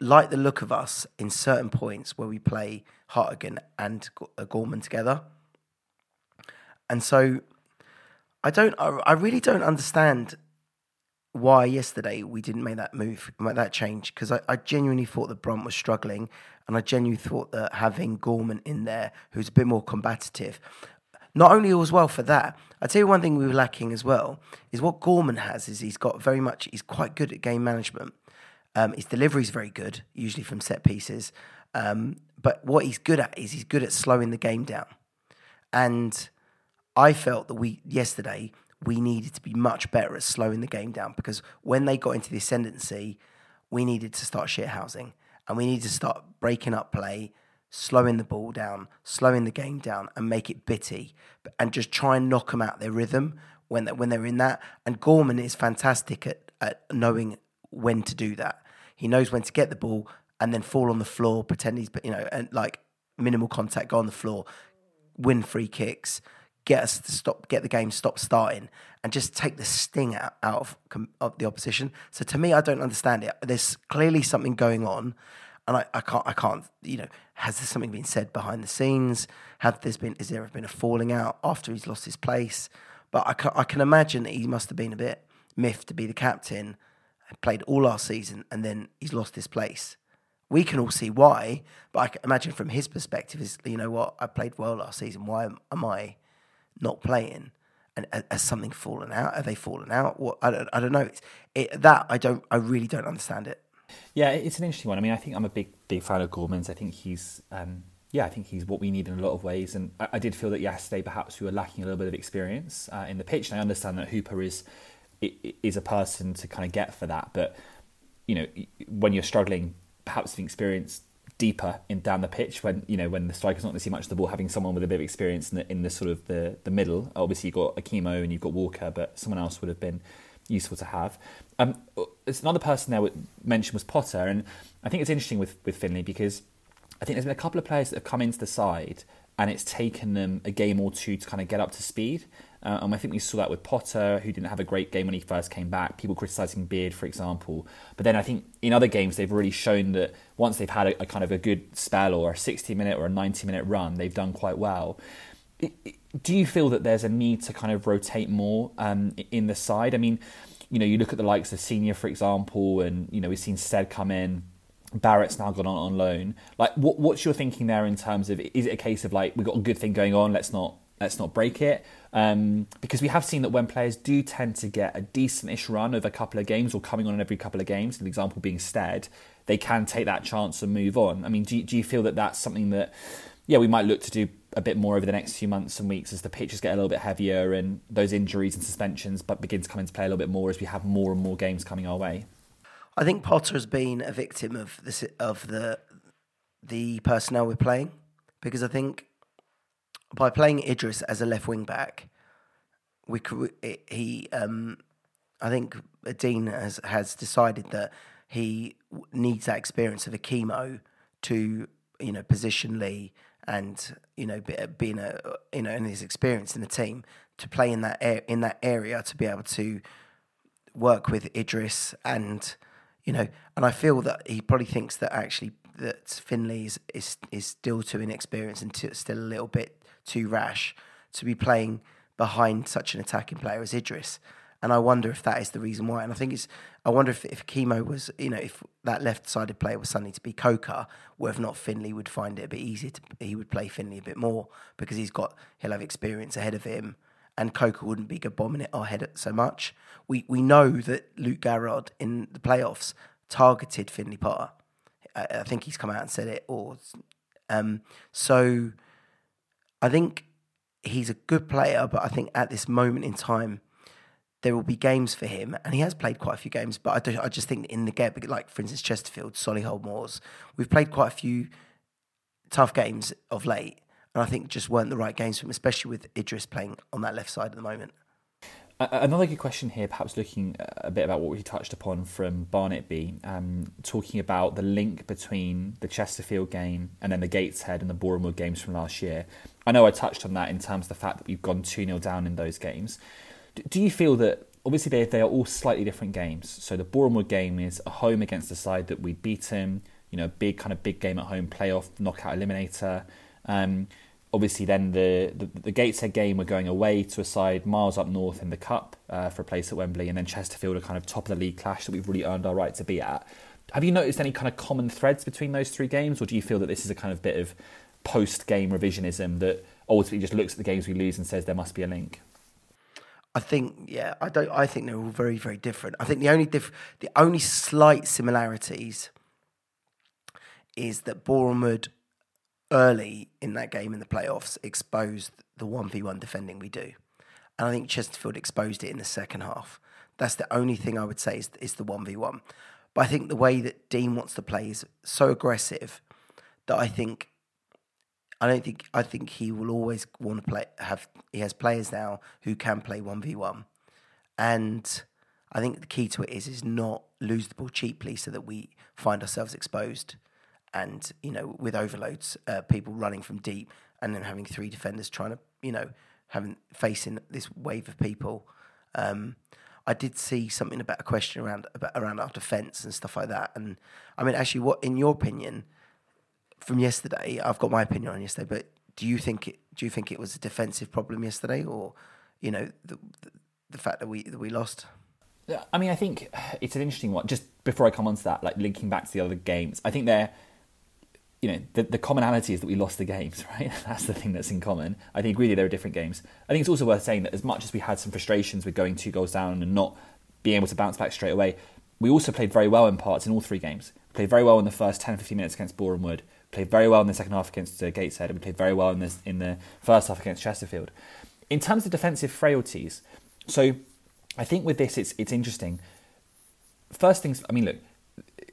liked the look of us in certain points where we play Hartigan and uh, Gorman together, and so I don't I, I really don't understand why yesterday we didn't make that move, make that change, because I, I, genuinely thought that Brunt was struggling, and I genuinely thought that having Gorman in there, who's a bit more combative, not only as well for that, I'd say one thing we were lacking as well is what Gorman has is he's got very much, he's quite good at game management. Um, his delivery is very good, usually from set pieces. Um, but what he's good at is he's good at slowing the game down. And I felt that we, yesterday, we needed to be much better at slowing the game down because when they got into the ascendancy, we needed to start shithousing and we needed to start breaking up play, slowing the ball down, slowing the game down, and make it bitty, and just try and knock them out their rhythm when when they're in that. And Gorman is fantastic at, at knowing when to do that. He knows when to get the ball and then fall on the floor, pretend he's you know and like minimal contact, go on the floor, win free kicks get us to stop, get the game stop starting, and just take the sting out, out of, of the opposition. So to me, I don't understand it. There's clearly something going on, and I, I can't, I can't, you know, has there something been said behind the scenes? Have there's been, is there been a falling out after he's lost his place? But I can, I can imagine that he must have been a bit miffed to be the captain, played all last season, and then he's lost his place. We can all see why, but I can imagine from his perspective is, you know what, I played well last season. Why am I not playing? And has something fallen out? Have they fallen out? What I don't, I don't know. It's, it, that I don't. I really don't understand it. Yeah, it's an interesting one. I mean, I think I'm a big, big fan of Gorman's. I think he's, um, yeah, I think he's what we need in a lot of ways. And I, I, did feel that yesterday perhaps we were lacking a little bit of experience uh, in the pitch. And I understand that Hooper is is a person to kind of get for that. But you know, when you're struggling, perhaps the experience deeper in down the pitch when you know when the striker's not going to see much of the ball, having someone with a bit of experience in the, in the sort of the, the middle. Obviously, you've got Akimo and you've got Walker, but someone else would have been useful to have. Um, it's another person there mentioned was Potter, and I think it's interesting with with Finley because I think there's been a couple of players that have come into the side and it's taken them a game or two to kind of get up to speed. Uh, and I think we saw that with Potter, who didn't have a great game when he first came back. People criticising Beard, for example. But then I think in other games they've really shown that once they've had a, a kind of a good spell or a 60 minute or a 90 minute run, they've done quite well. Do you feel that there's a need to kind of rotate more um, in the side? I mean, you know, you look at the likes of Senior, for example, and you know we've seen Stead come in. Barrett's now gone on on loan. Like, what, what's your thinking there in terms of is it a case of like we've got a good thing going on, let's not let's not break it. Um, because we have seen that when players do tend to get a decent-ish run of a couple of games or coming on in every couple of games, an example being Stead, they can take that chance and move on. I mean, do, do you feel that that's something that, yeah, we might look to do a bit more over the next few months and weeks as the pitches get a little bit heavier and those injuries and suspensions but begin to come into play a little bit more as we have more and more games coming our way? I think Potter has been a victim of this of the the personnel we're playing because I think by playing Idris as a left wing back, we he um, I think Dean has has decided that he needs that experience of a chemo to you know position Lee and you know being a you know and his experience in the team to play in that air, in that area to be able to work with Idris and you know and I feel that he probably thinks that actually that Finley is is, still too inexperienced and too, still a little bit too rash to be playing behind such an attacking player as Idris and I wonder if that is the reason why. And I think it's, I wonder if, if Chemo was, you know, if that left sided player was suddenly to be Coker, whether or not Finley would find it a bit easier to, he would play Finley a bit more because he's got, he'll have experience ahead of him and Coker wouldn't be bombing it our head so much. We, we know that Luke Garrard in the playoffs targeted Finley Potter. I, I think he's come out and said it. Or, um, so I think he's a good player, but I think at this moment in time, there will be games for him, and he has played quite a few games. But I, do, I just think in the game, like for instance Chesterfield, Solihull Moors, we've played quite a few tough games of late, and I think just weren't the right games for him, especially with Idris playing on that left side at the moment. Another good question here, perhaps looking a bit about what we touched upon from Barnet B, um, talking about the link between the Chesterfield game and then the Gateshead and the Borehamwood games from last year. I know I touched on that in terms of the fact that we've gone 2 0 down in those games. Do you feel that obviously they they are all slightly different games? So the Borehamwood game is a home against a side that we beat him. You know, big kind of big game at home, playoff knockout eliminator. Um, obviously, then the, the, the Gateshead game, we're going away to a side miles up north in the cup uh, for a place at Wembley, and then Chesterfield, a kind of top of the league clash that we've really earned our right to be at. Have you noticed any kind of common threads between those three games, or do you feel that this is a kind of bit of post game revisionism that ultimately just looks at the games we lose and says there must be a link? I think yeah, I don't. I think they're all very very different. I think the only diff, the only slight similarities is that Borehamwood early in that game in the playoffs exposed the one v one defending we do, and I think Chesterfield exposed it in the second half. That's the only thing I would say is is the one v one. But I think the way that Dean wants to play is so aggressive that I think I don't think I think he will always want to play. Have he has players now who can play one v one, and I think the key to it is is not lose the ball cheaply so that we find ourselves exposed, and you know with overloads, uh, people running from deep, and then having three defenders trying to you know having facing this wave of people. Um, I did see something about a question around about around our defence and stuff like that, and I mean actually, what in your opinion? from yesterday, I've got my opinion on yesterday, but do you think it, do you think it was a defensive problem yesterday, or you know the the, fact that we that we lost? I mean, I think it's an interesting one. Just before I come on to that, like linking back to the other games, I think they're, you know, the, the commonality is that we lost the games, right? That's the thing that's in common. I think really there are different games. I think it's also worth saying that as much as we had some frustrations with going two goals down and not being able to bounce back straight away, we also played very well in parts in all three games. played very well in the first 10, 15 minutes against Borehamwood played very well in the second half against uh, Gateshead, and we played very well in the, in the first half against Chesterfield. In terms of defensive frailties, so I think with this, it's it's interesting. First things, I mean, look,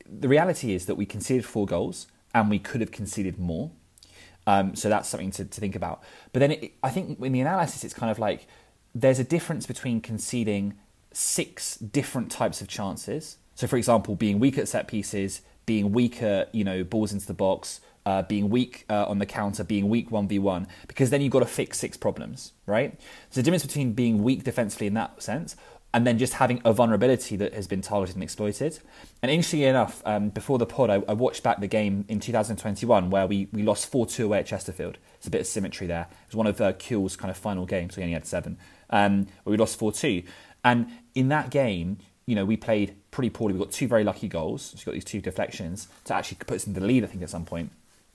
the reality is that we conceded four goals and we could have conceded more. Um, so that's something to, to think about. But then it, I think in the analysis, it's kind of like there's a difference between conceding six different types of chances. So, for example, being weak at set pieces, being weaker, you know, balls into the box, uh, being weak uh, on the counter, being weak 1v1, because then you've got to fix six problems, right? So the difference between being weak defensively in that sense and then just having a vulnerability that has been targeted and exploited. And interestingly enough, um, before the pod, I, I, watched back the game in 2021 where we, we lost 4 2 away at Chesterfield. It's a bit of symmetry there. It was one of uh, Kewell's kind of final games, so he only had seven, um, we lost 4 2. And in that game, you know, we played pretty poorly. We got two very lucky goals. So we got these two deflections to actually put us in the lead, I think, at some point.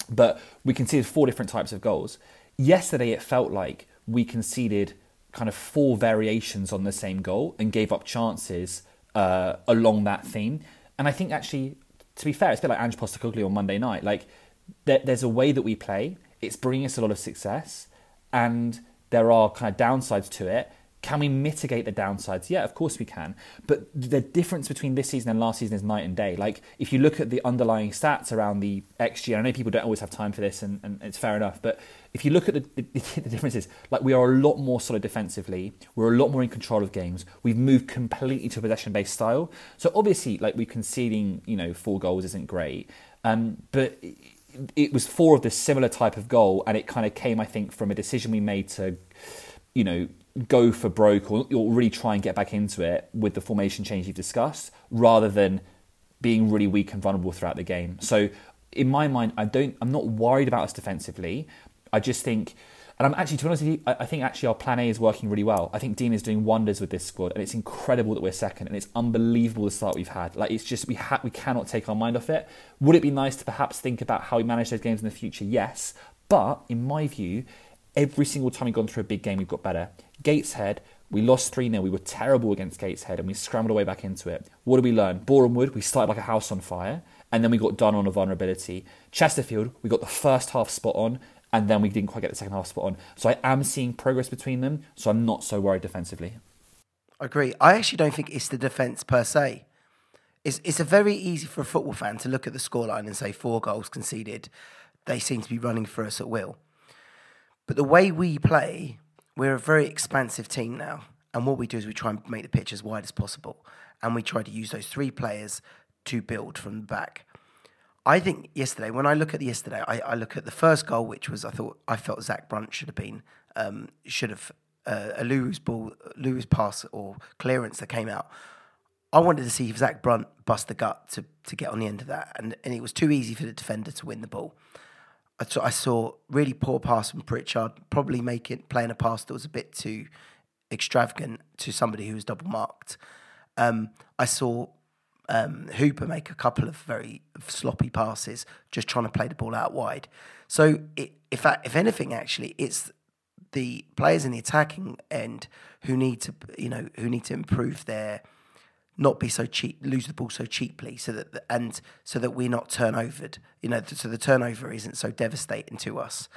But we conceded four different types of goals. Yesterday, it felt like we conceded kind of four variations on the same goal and gave up chances uh, along that theme. And I think actually, to be fair, it's a bit like Ange Postecoglou on Monday night. Like, there, there's a way that we play. It's bringing us a lot of success, and there are kind of downsides to it. Can we mitigate the downsides? Yeah, of course we can. But the difference between this season and last season is night and day. Like, if you look at the underlying stats around the XG, I know people don't always have time for this, and, and it's fair enough, but if you look at the, the, the, differences, like we are a lot more solid defensively, we're a lot more in control of games. We've moved completely to a possession-based style. So obviously, like we're conceding, you know, four goals isn't great, um, but it was four of the similar type of goal, and it kind of came, I think, from a decision we made to, you know, go for broke or, or really try and get back into it with the formation change you've discussed, rather than being really weak and vulnerable throughout the game. So, in my mind, I don't, I'm not worried about us defensively. I just think and I'm actually, to be honest with you, I, think actually our plan A is working really well. I think Dean is doing wonders with this squad, and it's incredible that we're second, and it's unbelievable the start we've had. Like it's just we ha- we cannot take our mind off it. Would it be nice to perhaps think about how we manage those games in the future? Yes, but in my view, every single time we've gone through a big game, we've got better. Gateshead, we lost 3 0. We were terrible against Gateshead and we scrambled our way back into it. What did we learn? Boreham Wood, we started like a house on fire and then we got done on a vulnerability. Chesterfield, we got the first half spot on and then we didn't quite get the second half spot on. So I am seeing progress between them, so I'm not so worried defensively. I agree. I actually don't think it's the defence per se. It's, it's a very easy for a football fan to look at the scoreline and say four goals conceded. They seem to be running for us at will. But the way we play, we're a very expansive team now. And what we do is we try and make the pitch as wide as possible. And we try to use those three players to build from the back. I think yesterday, when I look at yesterday, I, I, look at the first goal, which was I thought I felt Zak Brunt should have been um, should have uh, a Lewis ball, Lewis pass or clearance that came out. I wanted to see if Zak Brunt bust the gut to to get on the end of that, and and it was too easy for the defender to win the ball. I saw, really poor pass from Pritchard, probably making playing a pass that was a bit too extravagant to somebody who was double marked. Um, I saw um, Hooper make a couple of very sloppy passes, just trying to play the ball out wide. So, it, if if anything, actually, it's the players in the attacking end who need to, you know, who need to improve their not be so cheap, lose the ball so cheaply, so that and so that we're not turnovered. You know, so the turnover isn't so devastating to us,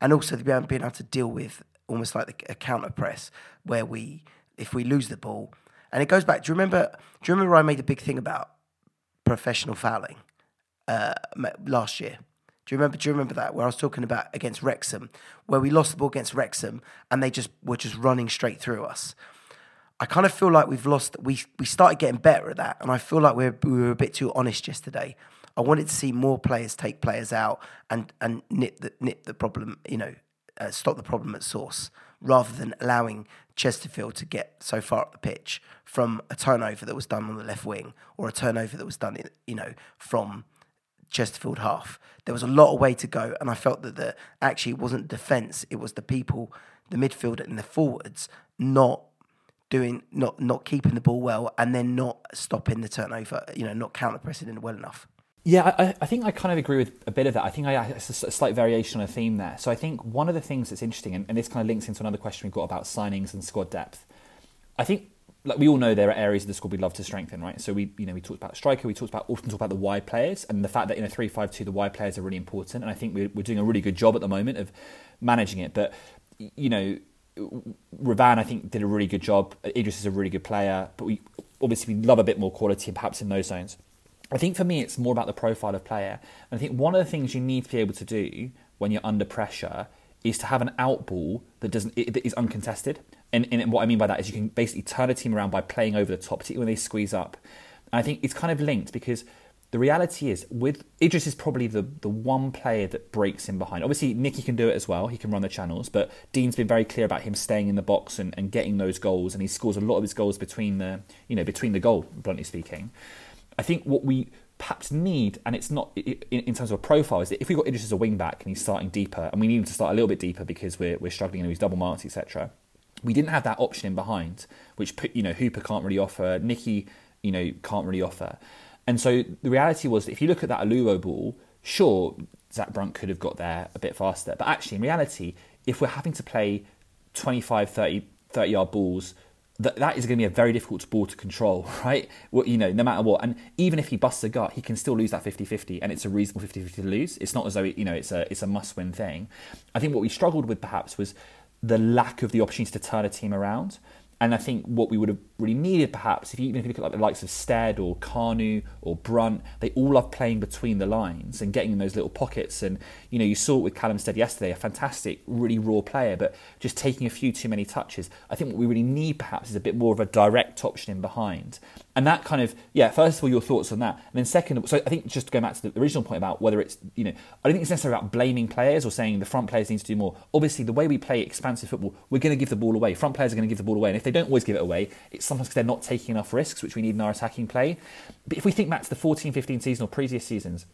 and also being able to deal with almost like a counter press where we, if we lose the ball, and it goes back. Do you remember? Do you remember I made a big thing about professional fouling uh, last year? Do you remember? Do you remember that where I was talking about against Wrexham, where we lost the ball against Wrexham and they just were just running straight through us? I kind of feel like we've lost. We we started getting better at that, and I feel like we we were a bit too honest yesterday. I wanted to see more players take players out and and nip the nip the problem. You know, uh, stop the problem at source rather than allowing Chesterfield to get so far up the pitch from a turnover that was done on the left wing or a turnover that was done, in, you know, from Chesterfield half. There was a lot of way to go, and I felt that the actually it wasn't defence; it was the people, the midfield and the forwards, not doing, not not keeping the ball well, and then not stopping the turnover. You know, not counter pressing it well enough. Yeah, I, I, think I kind of agree with a bit of that. I think I, it's a slight variation on a theme there. So I think one of the things that's interesting, and, and this kind of links into another question we've got about signings and squad depth. I think, like we all know, there are areas of the squad we'd love to strengthen, right? So we, you know, we talked about striker, we talked about often talk about the wide players, and the fact that in a three-five-two, the wide players are really important. And I think we're, we're doing a really good job at the moment of managing it. But you know, Revan, I think, did a really good job. Idris is a really good player, but we obviously we love a bit more quality, perhaps in those zones. I think for me, it's more about the profile of player. And I think one of the things you need to be able to do when you're under pressure is to have an out ball that doesn't that is uncontested. And, and what I mean by that is you can basically turn a team around by playing over the top, particularly when they squeeze up. And I think it's kind of linked because the reality is with Idris is probably the, the one player that breaks in behind. Obviously, Nicke can do it as well. He can run the channels, but Dean's been very clear about him staying in the box and, and getting those goals, and he scores a lot of his goals between the you know between the goal, bluntly speaking. I think what we perhaps need, and it's not in, in terms of a profile, is that if we've got Idris as a wing back and he's starting deeper, and we need him to start a little bit deeper because we're, we're struggling and he's double marked, etc. We didn't have that option in behind, which you know Hooper can't really offer, Nicke you know can't really offer, and so the reality was if you look at that Aluo ball, sure Zak Brunt could have got there a bit faster, but actually in reality, if we're having to play 25, 30, 30 yard balls that that is going to be a very difficult ball to control, right? Well, you know, no matter what. And even if he busts a gut, he can still lose that 50-50 and it's a reasonable 50-50 to lose. It's not as though, you know, it's a it's a must-win thing. I think what we struggled with perhaps was the lack of the opportunity to turn a team around. And I think what we would have really needed, perhaps, if you, even if you look at like the likes of Stead or Kanu or Brunt, they all love playing between the lines and getting in those little pockets. And you know, you saw it with Callum Stead yesterday, a fantastic, really raw player, but just taking a few too many touches. I think what we really need, perhaps, is a bit more of a direct option in behind. And that kind of, yeah, first of all, your thoughts on that. And then second, so I think just to go back to the original point about whether it's, you know, I don't think it's necessarily about blaming players or saying the front players need to do more. Obviously, the way we play expansive football, we're going to give the ball away. Front players are going to give the ball away. And if they don't always give it away, it's sometimes because they're not taking enough risks, which we need in our attacking play. But if we think back to the 14 15 season or previous seasons,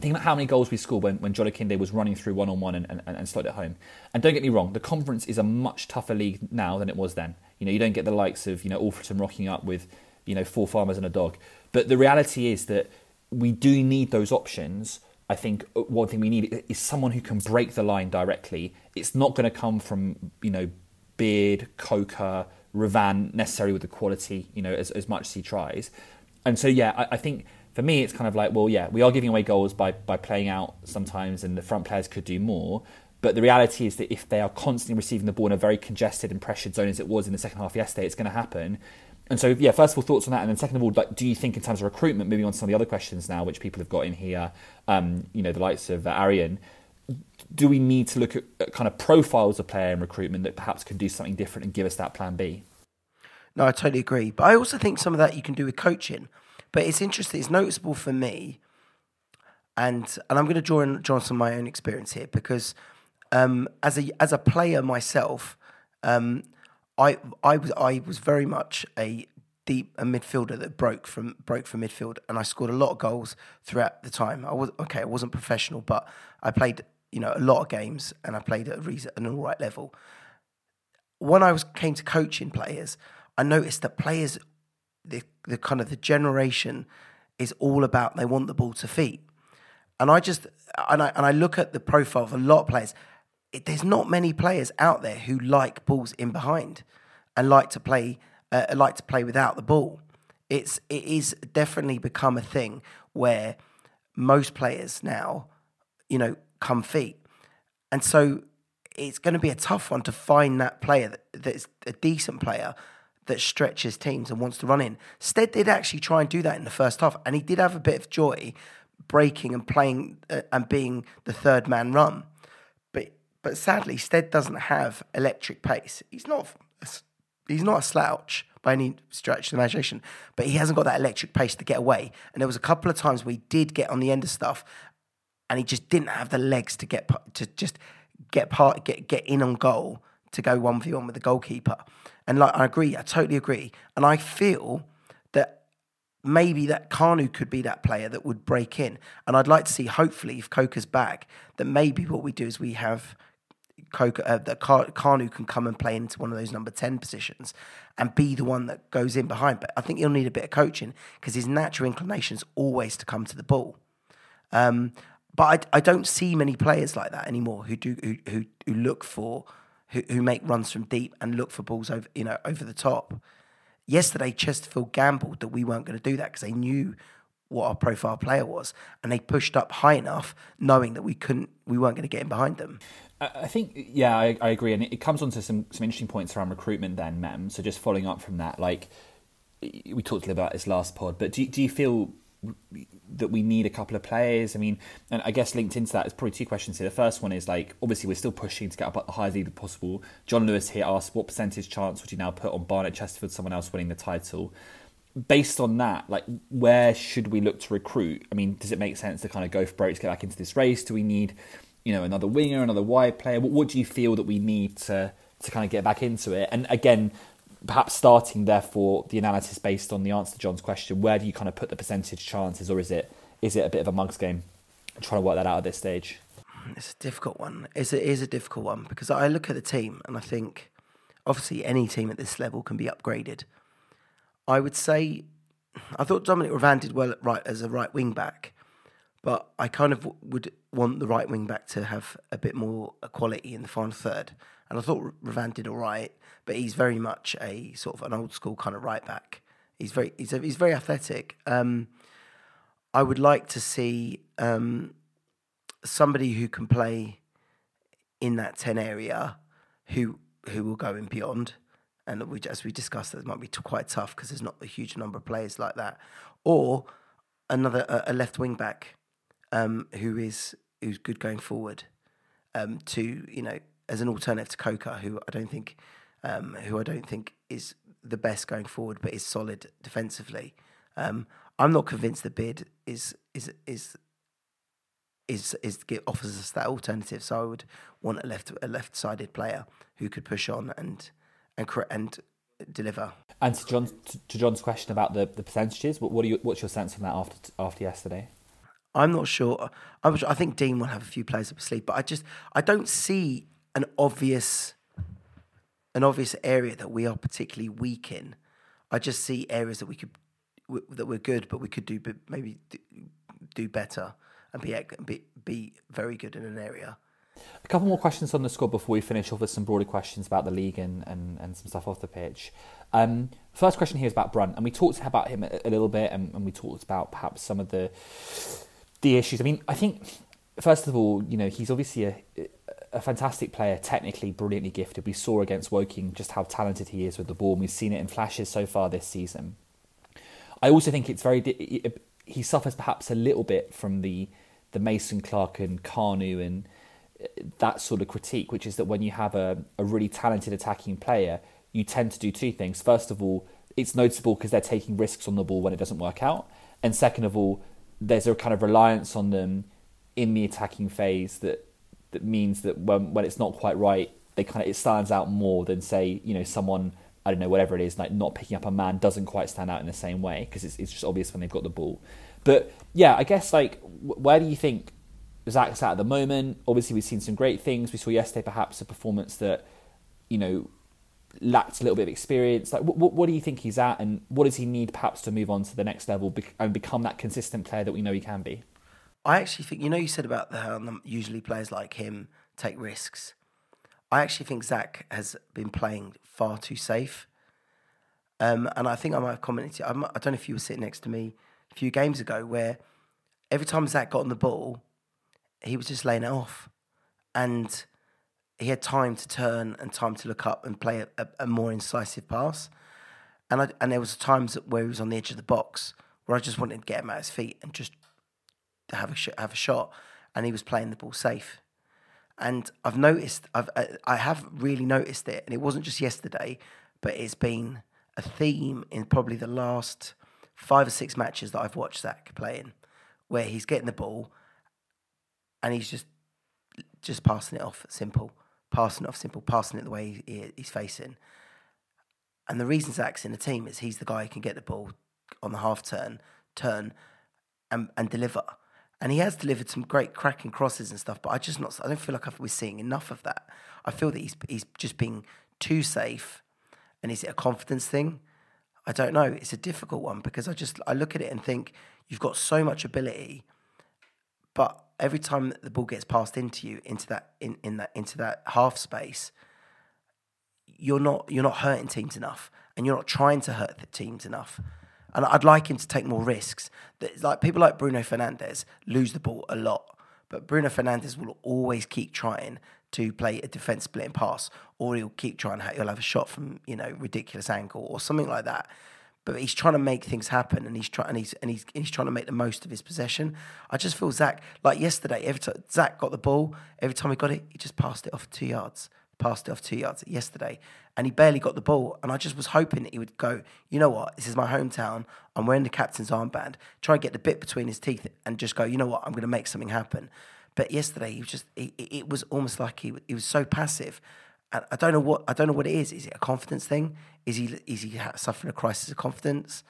think about how many goals we scored when, when John Akinde was running through one on one and, and, and slowed it home. And don't get me wrong, the conference is a much tougher league now than it was then. You know, you don't get the likes of, you know, Alfreton rocking up with you know, four farmers and a dog. But the reality is that we do need those options. I think uh, one thing we need is someone who can break the line directly. It's not going to come from, you know, Beard, Coker, Revan necessarily with the quality, you know, as, as much as he tries. And so, yeah, I, I think for me, it's kind of like, well, yeah, we are giving away goals by, by playing out sometimes, and the front players could do more. But the reality is that if they are constantly receiving the ball in a very congested and pressured zone as it was in the second half yesterday, it's going to happen. And so, yeah, first of all, thoughts on that, and then second of all, like, do you think in terms of recruitment, moving on to some of the other questions now, which people have got in here, um, you know, the likes of uh, Arian, do we need to look at, at, kind of profiles of player and recruitment that perhaps can do something different and give us that plan B? No, I totally agree. But I also think some of that you can do with coaching. But it's interesting, it's noticeable for me, and and I'm going to draw on, draw on my own experience here because um, as a as a player myself, um, I I was I was very much a deep a midfielder that broke from broke from midfield, and I scored a lot of goals throughout the time. I was okay, I wasn't professional, but I played you know a lot of games, and I played at an all right level. When I was came to coaching players, I noticed that players, the the kind of the generation, is all about they want the ball to feet, and I just and I and I look at the profile of a lot of players it, there's not many players out there who like balls in behind and like to play uh, like to play without the ball. It's it is definitely become a thing where most players now, you know, come feet, and so it's going to be a tough one to find that player that, that's a decent player that stretches teams and wants to run in. Stead did actually try and do that in the first half, and he did have a bit of joy breaking and playing uh, and being the third man run. But sadly, Stead doesn't have electric pace. He's not he's not a slouch by any stretch of the imagination, but he hasn't got that electric pace to get away. And there was a couple of times we did get on the end of stuff, and he just didn't have the legs to get to just get part get get in on goal to go one v one with the goalkeeper. And like I agree, I totally agree, and I feel that maybe that Kanu could be that player that would break in. And I'd like to see, hopefully, if Coker's back, that maybe what we do is we have Coker, uh, that Kanu can come and play into one of those number 10 positions and be the one that goes in behind. But I think he'll need a bit of coaching because his natural inclination is always to come to the ball. Um, but I, I, don't see many players like that anymore who do who who, who look for who, who make runs from deep and look for balls over you know over the top. Yesterday, Chesterfield gambled that we weren't going to do that because they knew what our profile player was, and they pushed up high enough, knowing that we couldn't, we weren't going to get in behind them. I think, yeah, I, I agree, and it, comes on to some some interesting points around recruitment. Then, Mem. So just following up from that, like we talked a little about this last pod, but do do you feel that we need a couple of players? I mean, and I guess linked into that is probably two questions here. The first one is like, obviously, we're still pushing to get up at the highest league possible. John Lewis here asked, what percentage chance would you now put on Barnet Chesterfield, someone else winning the title? Based on that, like, where should we look to recruit? I mean, does it make sense to kind of go for to get back into this race? Do we need you know, another winger, another wide player? What, what do you feel that we need to to kind of get back into it? And again, perhaps starting therefore the analysis based on the answer to John's question, where do you kind of put the percentage chances, or is it is it a bit of a mugs game? I'm trying to work that out at this stage. It's a difficult one. It's a, it is a difficult one because I look at the team and I think, obviously, any team at this level can be upgraded. I would say, I thought Dominic Revan did well right as a right wing back, but I kind of would want the right wing back to have a bit more quality in the final third. And I thought Revan did all right, but he's very much a sort of an old school kind of right back. He's very he's, a, he's very athletic. Um, I would like to see um, somebody who can play in that ten area, who who will go in beyond. and we, as we discussed, that might be quite tough because there's not a huge number of players like that, or another a, left wing back um, who is who's good going forward um, to you know as an alternative to Coker, who I don't think um, who I don't think is the best going forward, but is solid defensively. Um, I'm not convinced the bid is is is is is offers us that alternative. So I would want a left a left sided player who could push on and and and deliver. And to John to John's question about the, the percentages, what what are you, what's your sense on that after after yesterday? I'm not sure. I'm sure, I think Dean will have a few players up his sleeve, but I just I don't see an obvious an obvious area that we are particularly weak in. I just see areas that we could that we're good, but we could do maybe do better and be be be very good in an area. A couple more questions on the squad before we finish off with some broader questions about the league and, and, and some stuff off the pitch. Um, first question here is about Brunt, and we talked about him a, a little bit, and, and, we talked about perhaps some of the the issues. I mean, I think first of all, you know, he's obviously a, a fantastic player, technically brilliantly gifted. We saw against Woking just how talented he is with the ball, and we've seen it in flashes so far this season. I also think it's very he suffers perhaps a little bit from the the Mason Clark and Kanu and uh, that sort of critique, which is that when you have a, a really talented attacking player, you tend to do two things. First of all, it's noticeable because they're taking risks on the ball when it doesn't work out, and second of all, there's a kind of reliance on them in the attacking phase that that means that when when it's not quite right, they kind of it stands out more than say you know someone I don't know whatever it is like not picking up a man doesn't quite stand out in the same way because it's it's just obvious when they've got the ball. But yeah, I guess like where do you think Zak's at at the moment? Obviously, we've seen some great things. We saw yesterday perhaps a performance that you know lacked a little bit of experience. Like, what, what do you think he's at, and what does he need perhaps to move on to the next level and become that consistent player that we know he can be? I actually think you know you said about the, usually players like him take risks. I actually think Zak has been playing far too safe, um, and I think I might have commented. I, I don't know if you were sitting next to me a few games ago where every time Zak got on the ball, he was just laying it off, and he had time to turn and time to look up and play a, a, a more incisive pass. And I, and there was times where he was on the edge of the box where I just wanted to get him at his feet and just have a sh- have a shot, and he was playing the ball safe. And I've noticed, I've I have really noticed it, and it wasn't just yesterday, but it's been a theme in probably the last five or six matches that I've watched Zak playing, where he's getting the ball, and he's just just passing it off simple, passing off simple, passing it the way he, he's facing. And the reason Zak's in the team is he's the guy who can get the ball on the half turn, turn, and and deliver and he has delivered some great cracking crosses and stuff. But I just not. I don't feel like we're seeing enough of that. I feel that he's he's just being too safe. And is it a confidence thing? I don't know. It's a difficult one because I just I look at it and think you've got so much ability, but every time the ball gets passed into you into that in, in that into that half space, you're not you're not hurting teams enough, and you're not trying to hurt the teams enough. And I'd like him to take more risks. Like people like Bruno Fernandes lose the ball a lot, but Bruno Fernandes will always keep trying to play a defense splitting pass, or he'll keep trying. He'll have a shot from you know ridiculous angle or something like that. But he's trying to make things happen, and he's trying and he's and he's, and he's trying to make the most of his possession. I just feel Zak like yesterday. Every time Zak got the ball, every time he got it, he just passed it off two yards passed it off two yards yesterday, and he barely got the ball. And I just was hoping that he would go, you know what, this is my hometown. I'm wearing the captain's armband. Try and get the bit between his teeth and just go, you know what, I'm going to make something happen. But yesterday, he was just, it, it was almost like he, he was so passive. And I don't know what I don't know what it is. Is it a confidence thing? Is he is he suffering a crisis of confidence?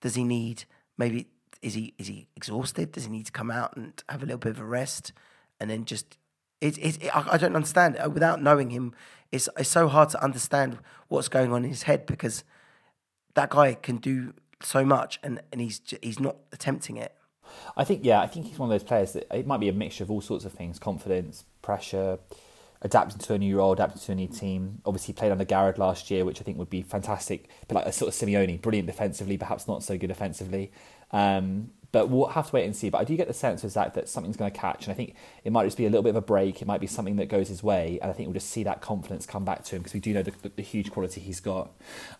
Does he need maybe is he is he exhausted? Does he need to come out and have a little bit of a rest and then just it, it, it, I don't understand. Uh, without knowing him, it's, it's so hard to understand what's going on in his head because that guy can do so much and, and he's he's not attempting it. I think yeah, I think he's one of those players that it might be a mixture of all sorts of things: confidence, pressure, adapting to a new role, adapting to a new team. Obviously, played under Garrett last year, which I think would be fantastic. But like a sort of Simeone, brilliant defensively, perhaps not so good offensively. Um, but we'll have to wait and see. But I do get the sense with Zak that something's going to catch, and I think it might just be a little bit of a break. It might be something that goes his way, and I think we'll just see that confidence come back to him because we do know the, the, the, huge quality he's got.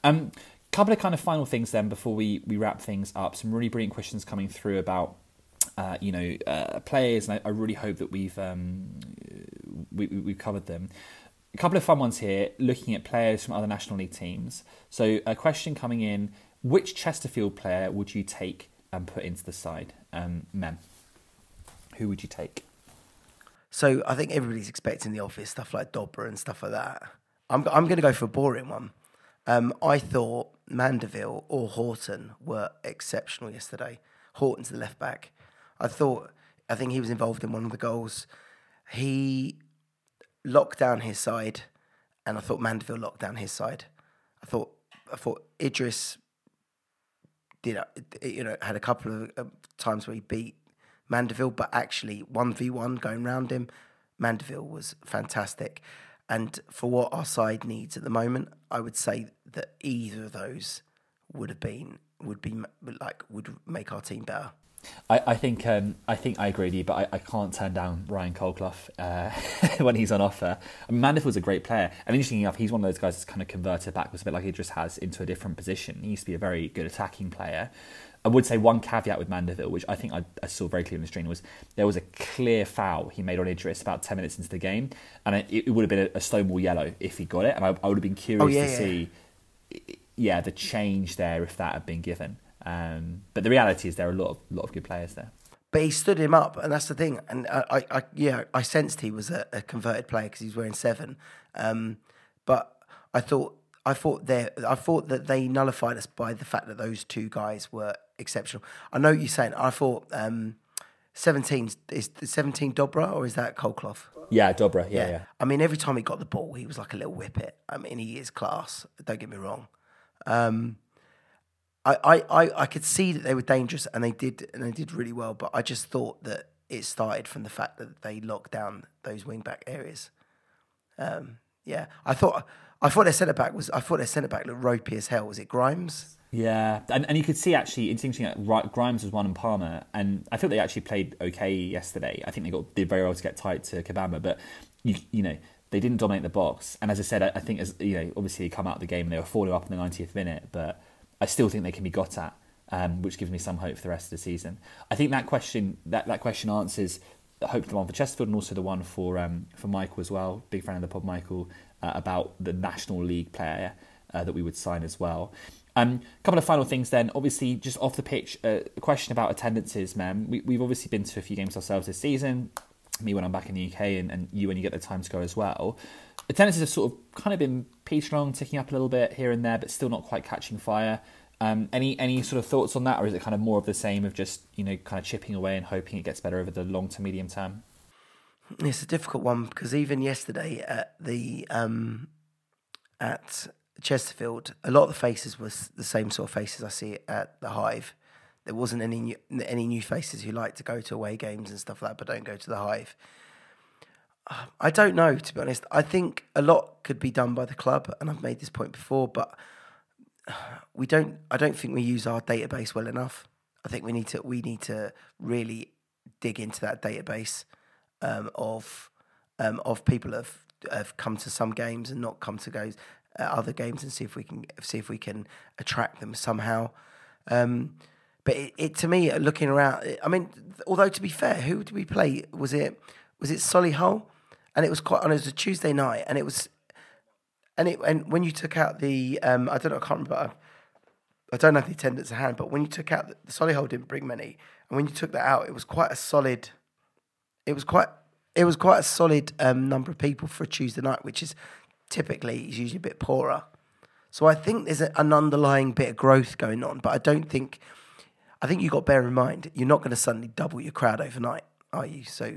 Um, couple of kind of final things then before we, we wrap things up. Some really brilliant questions coming through about uh, you know uh, players, and I, I, really hope that we've um, we, we, have covered them. A couple of fun ones here, looking at players from other national league teams. So a question coming in: Which Chesterfield player would you take and put into the side? Um, Mem, who would you take? So I think everybody's expecting the obvious stuff like Dobra and stuff like that. I'm I'm going to go for a boring one. Um, I thought Mandeville or Horton were exceptional yesterday. Horton's the left back. I thought, I think he was involved in one of the goals. He locked down his side, and I thought Mandeville locked down his side. I thought, I thought Idris did, you know, had a couple of times where he beat Mandeville, but actually one v one going round him, Mandeville was fantastic. And for what our side needs at the moment, I would say that either of those would have been would be like would make our team better. I, I think um, I think I agree with you, but I, I can't turn down Ryan Colclough uh, when he's on offer. I mean, Mandeville's a great player, and interestingly enough, he's one of those guys that's kind of converted backwards a bit like Idris has into a different position. He used to be a very good attacking player. I would say one caveat with Mandeville, which I think I, I saw very clearly on the screen, was there was a clear foul he made on Idris about 10 minutes into the game, and it, it would have been a, a Stonewall yellow if he got it, and I, I would have been curious oh, yeah, to yeah. see yeah, the change there if that had been given. Um, but the reality is there are a lot of, lot of good players there. But he stood him up, and that's the thing. And I, I, yeah, I sensed he was a, a converted player because he was wearing seven. Um, but I thought I thought they I thought that they nullified us by the fact that those two guys were exceptional. I know what you're saying I thought um, 17 is 17 Dobra or is that Colclough? Yeah, Dobra. Yeah, yeah, yeah, I mean, every time he got the ball, he was like a little whippet. I mean, he is class. Don't get me wrong. Um, I, I, I, I could see that they were dangerous and they did and they did really well, but I just thought that it started from the fact that they locked down those wing back areas. Um, yeah, I thought I thought their centre back was. I thought their centre back looked ropey as hell. Was it Grimes? Yeah, and, and you could see actually, it's interesting. Like, Grimes was one and Palmer, and I thought they actually played okay yesterday. I think they got did very well to get tight to Kabamba, but you you know they didn't dominate the box. And as I said, I, I think as you know, obviously they come out of the game and they were falling up in the 90th minute, but I still think they can be got at, um, which gives me some hope for the rest of the season. I think that question that that question answers hopefully the one for Chesterfield and also the one for um, for Michael as well. Big fan of the pod, Michael uh, about the National League player uh, that we would sign as well. A um, couple of final things then. Obviously, just off the pitch, uh, a question about attendances, man. We, we've obviously been to a few games ourselves this season. Me when I'm back in the UK, and, and you when you get the time to go as well. Attendances have sort of kind of been peach along, ticking up a little bit here and there, but still not quite catching fire. Um, any any sort of thoughts on that, or is it kind of more of the same of just you know kind of chipping away and hoping it gets better over the long to medium term? It's a difficult one because even yesterday at the um, at Chesterfield, a lot of the faces was the same sort of faces I see at the Hive. There wasn't any new, any new faces who like to go to away games and stuff like that, but don't go to the Hive. I don't know, to be honest. I think a lot could be done by the club, and I've made this point before, but we don't. I don't think we use our database well enough. I think we need to. We need to really dig into that database um, of um, of people have have come to some games and not come to go uh, other games, and see if we can see if we can attract them somehow. Um, but it, it, to me, looking around, I mean, although to be fair, who did we play? Was it was it Solihull? And it was quite on. It was a Tuesday night, and it was, and it and when you took out the, um, I don't know, I can't remember. I don't have the attendance at hand, but when you took out the, the Solihull didn't bring many, and when you took that out, it was quite a solid it was quite it was quite a solid um, number of people for a Tuesday night, which is typically is usually a bit poorer. So I think there's a, an underlying bit of growth going on, but I don't think. I think you've got to bear in mind you're not going to suddenly double your crowd overnight, are you? So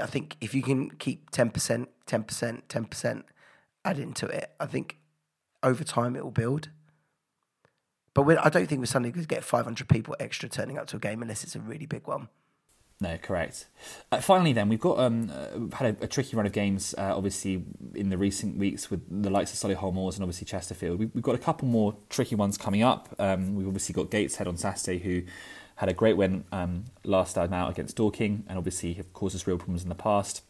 I think if you can keep ten percent, ten percent, ten percent adding into it, I think over time it will build. But I don't think we're suddenly going to get 500 people extra turning up to a game unless it's a really big one. No, correct. Uh, finally, then we've got um, uh, had a, a, tricky run of games, uh, obviously in the recent weeks with the likes of Solihull Moors and obviously Chesterfield. We've, we've, got a couple more tricky ones coming up. Um, we've obviously got Gateshead on Saturday, who had a great win um, last time out against Dorking, and obviously have caused us real problems in the past.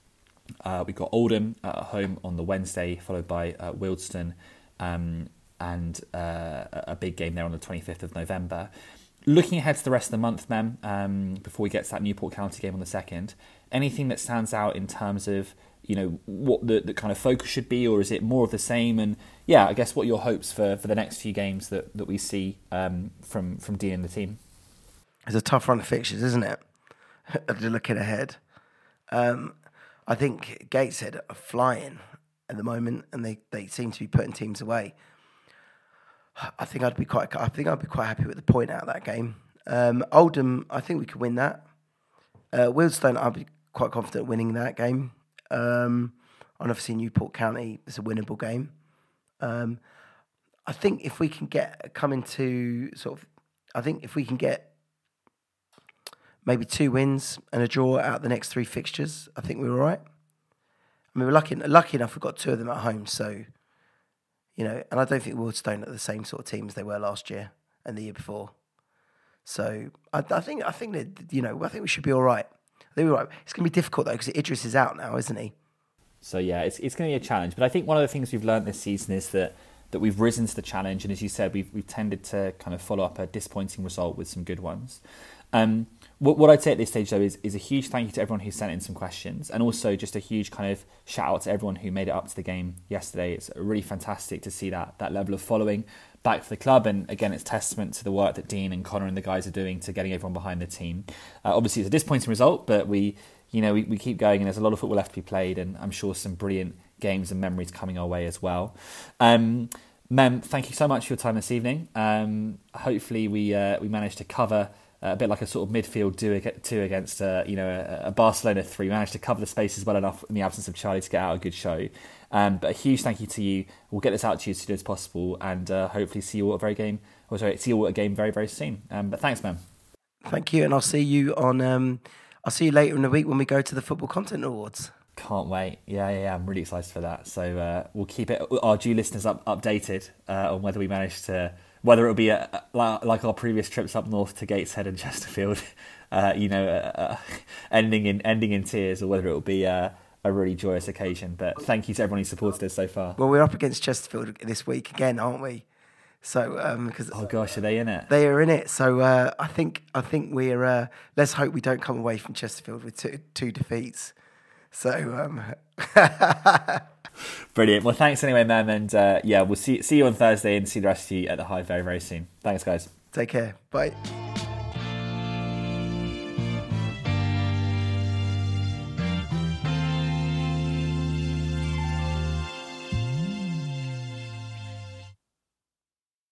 Uh, we've got Oldham at home on the Wednesday, followed by uh, Wealdstone, um, and uh, a big game there on the 25th of November. Looking ahead to the rest of the month, Mem, um, before we get to that Newport County game on the second, anything that stands out in terms of you know what the, the kind of focus should be, or is it more of the same? And yeah, I guess what your hopes for, for the next few games that, that we see um, from from Dean and the team. It's a tough run of fixtures, isn't it? Looking ahead, um, I think Gateshead are flying at the moment, and they, they seem to be putting teams away. I think I'd be quite I think I'd be quite happy with the point out of that game. Um, Oldham, I think we could win that. Uh, Wealdstone, I'd be quite confident winning that game. Um, and obviously Newport County is a winnable game. Um, I think if we can get come into sort of, I think if we can get maybe two wins and a draw out the next three fixtures, I think we're all right. I mean, we're lucky lucky enough we've got two of them at home, so you know, and I don't think Wealdstone are the same sort of team as they were last year and the year before. So I, I think I think that you know I think we should be all right. I think we're right. It's going to be difficult though because Idris is out now, isn't he? So yeah, it's it's going to be a challenge. But I think one of the things we've learned this season is that that we've risen to the challenge, and as you said, we've we've tended to kind of follow up a disappointing result with some good ones. Um, what, what I'd say at this stage though is is a huge thank you to everyone who sent in some questions, and also just a huge kind of shout out to everyone who made it up to the game yesterday. It's really fantastic to see that that level of following back for the club. And again, it's testament to the work that Dean and Connor and the guys are doing to getting everyone behind the team. Uh, obviously, it's a disappointing result, but we, you know, we, we keep going, and there's a lot of football left to be played, and I'm sure some brilliant games and memories coming our way as well. Um, Mem, thank you so much for your time this evening. Um, hopefully, we uh, we managed to cover a bit like a sort of midfield two against uh, you know a, Barcelona three. We managed to cover the spaces well enough in the absence of Charlie to get out a good show. Um, but a huge thank you to you. We'll get this out to you as soon as possible, and uh, hopefully see you all at a very game. Or sorry, see you all at a game very very soon. Um, but thanks, man. Thank you, and I'll see you on. Um, I'll see you later in the week when we go to the Football Content Awards. Can't wait. Yeah, yeah, yeah. I'm really excited for that. So uh, we'll keep it our due listeners up, updated uh, on whether we manage to whether it'll be a, like our previous trips up north to Gateshead and Chesterfield, uh, you know, uh, uh, ending in ending in tears, or whether it'll be uh, a really joyous occasion. But thank you to everyone who supported us so far. Well, we're up against Chesterfield this week again, aren't we? So, because um, oh gosh, are they in it? They are in it. So uh, I think I think we're. Uh, let's hope we don't come away from Chesterfield with two, two defeats. So. Um, Brilliant. Well, thanks anyway, man. And uh, yeah, we'll see see you on Thursday and see the rest of you at the Hive very very soon. Thanks, guys. Take care. Bye.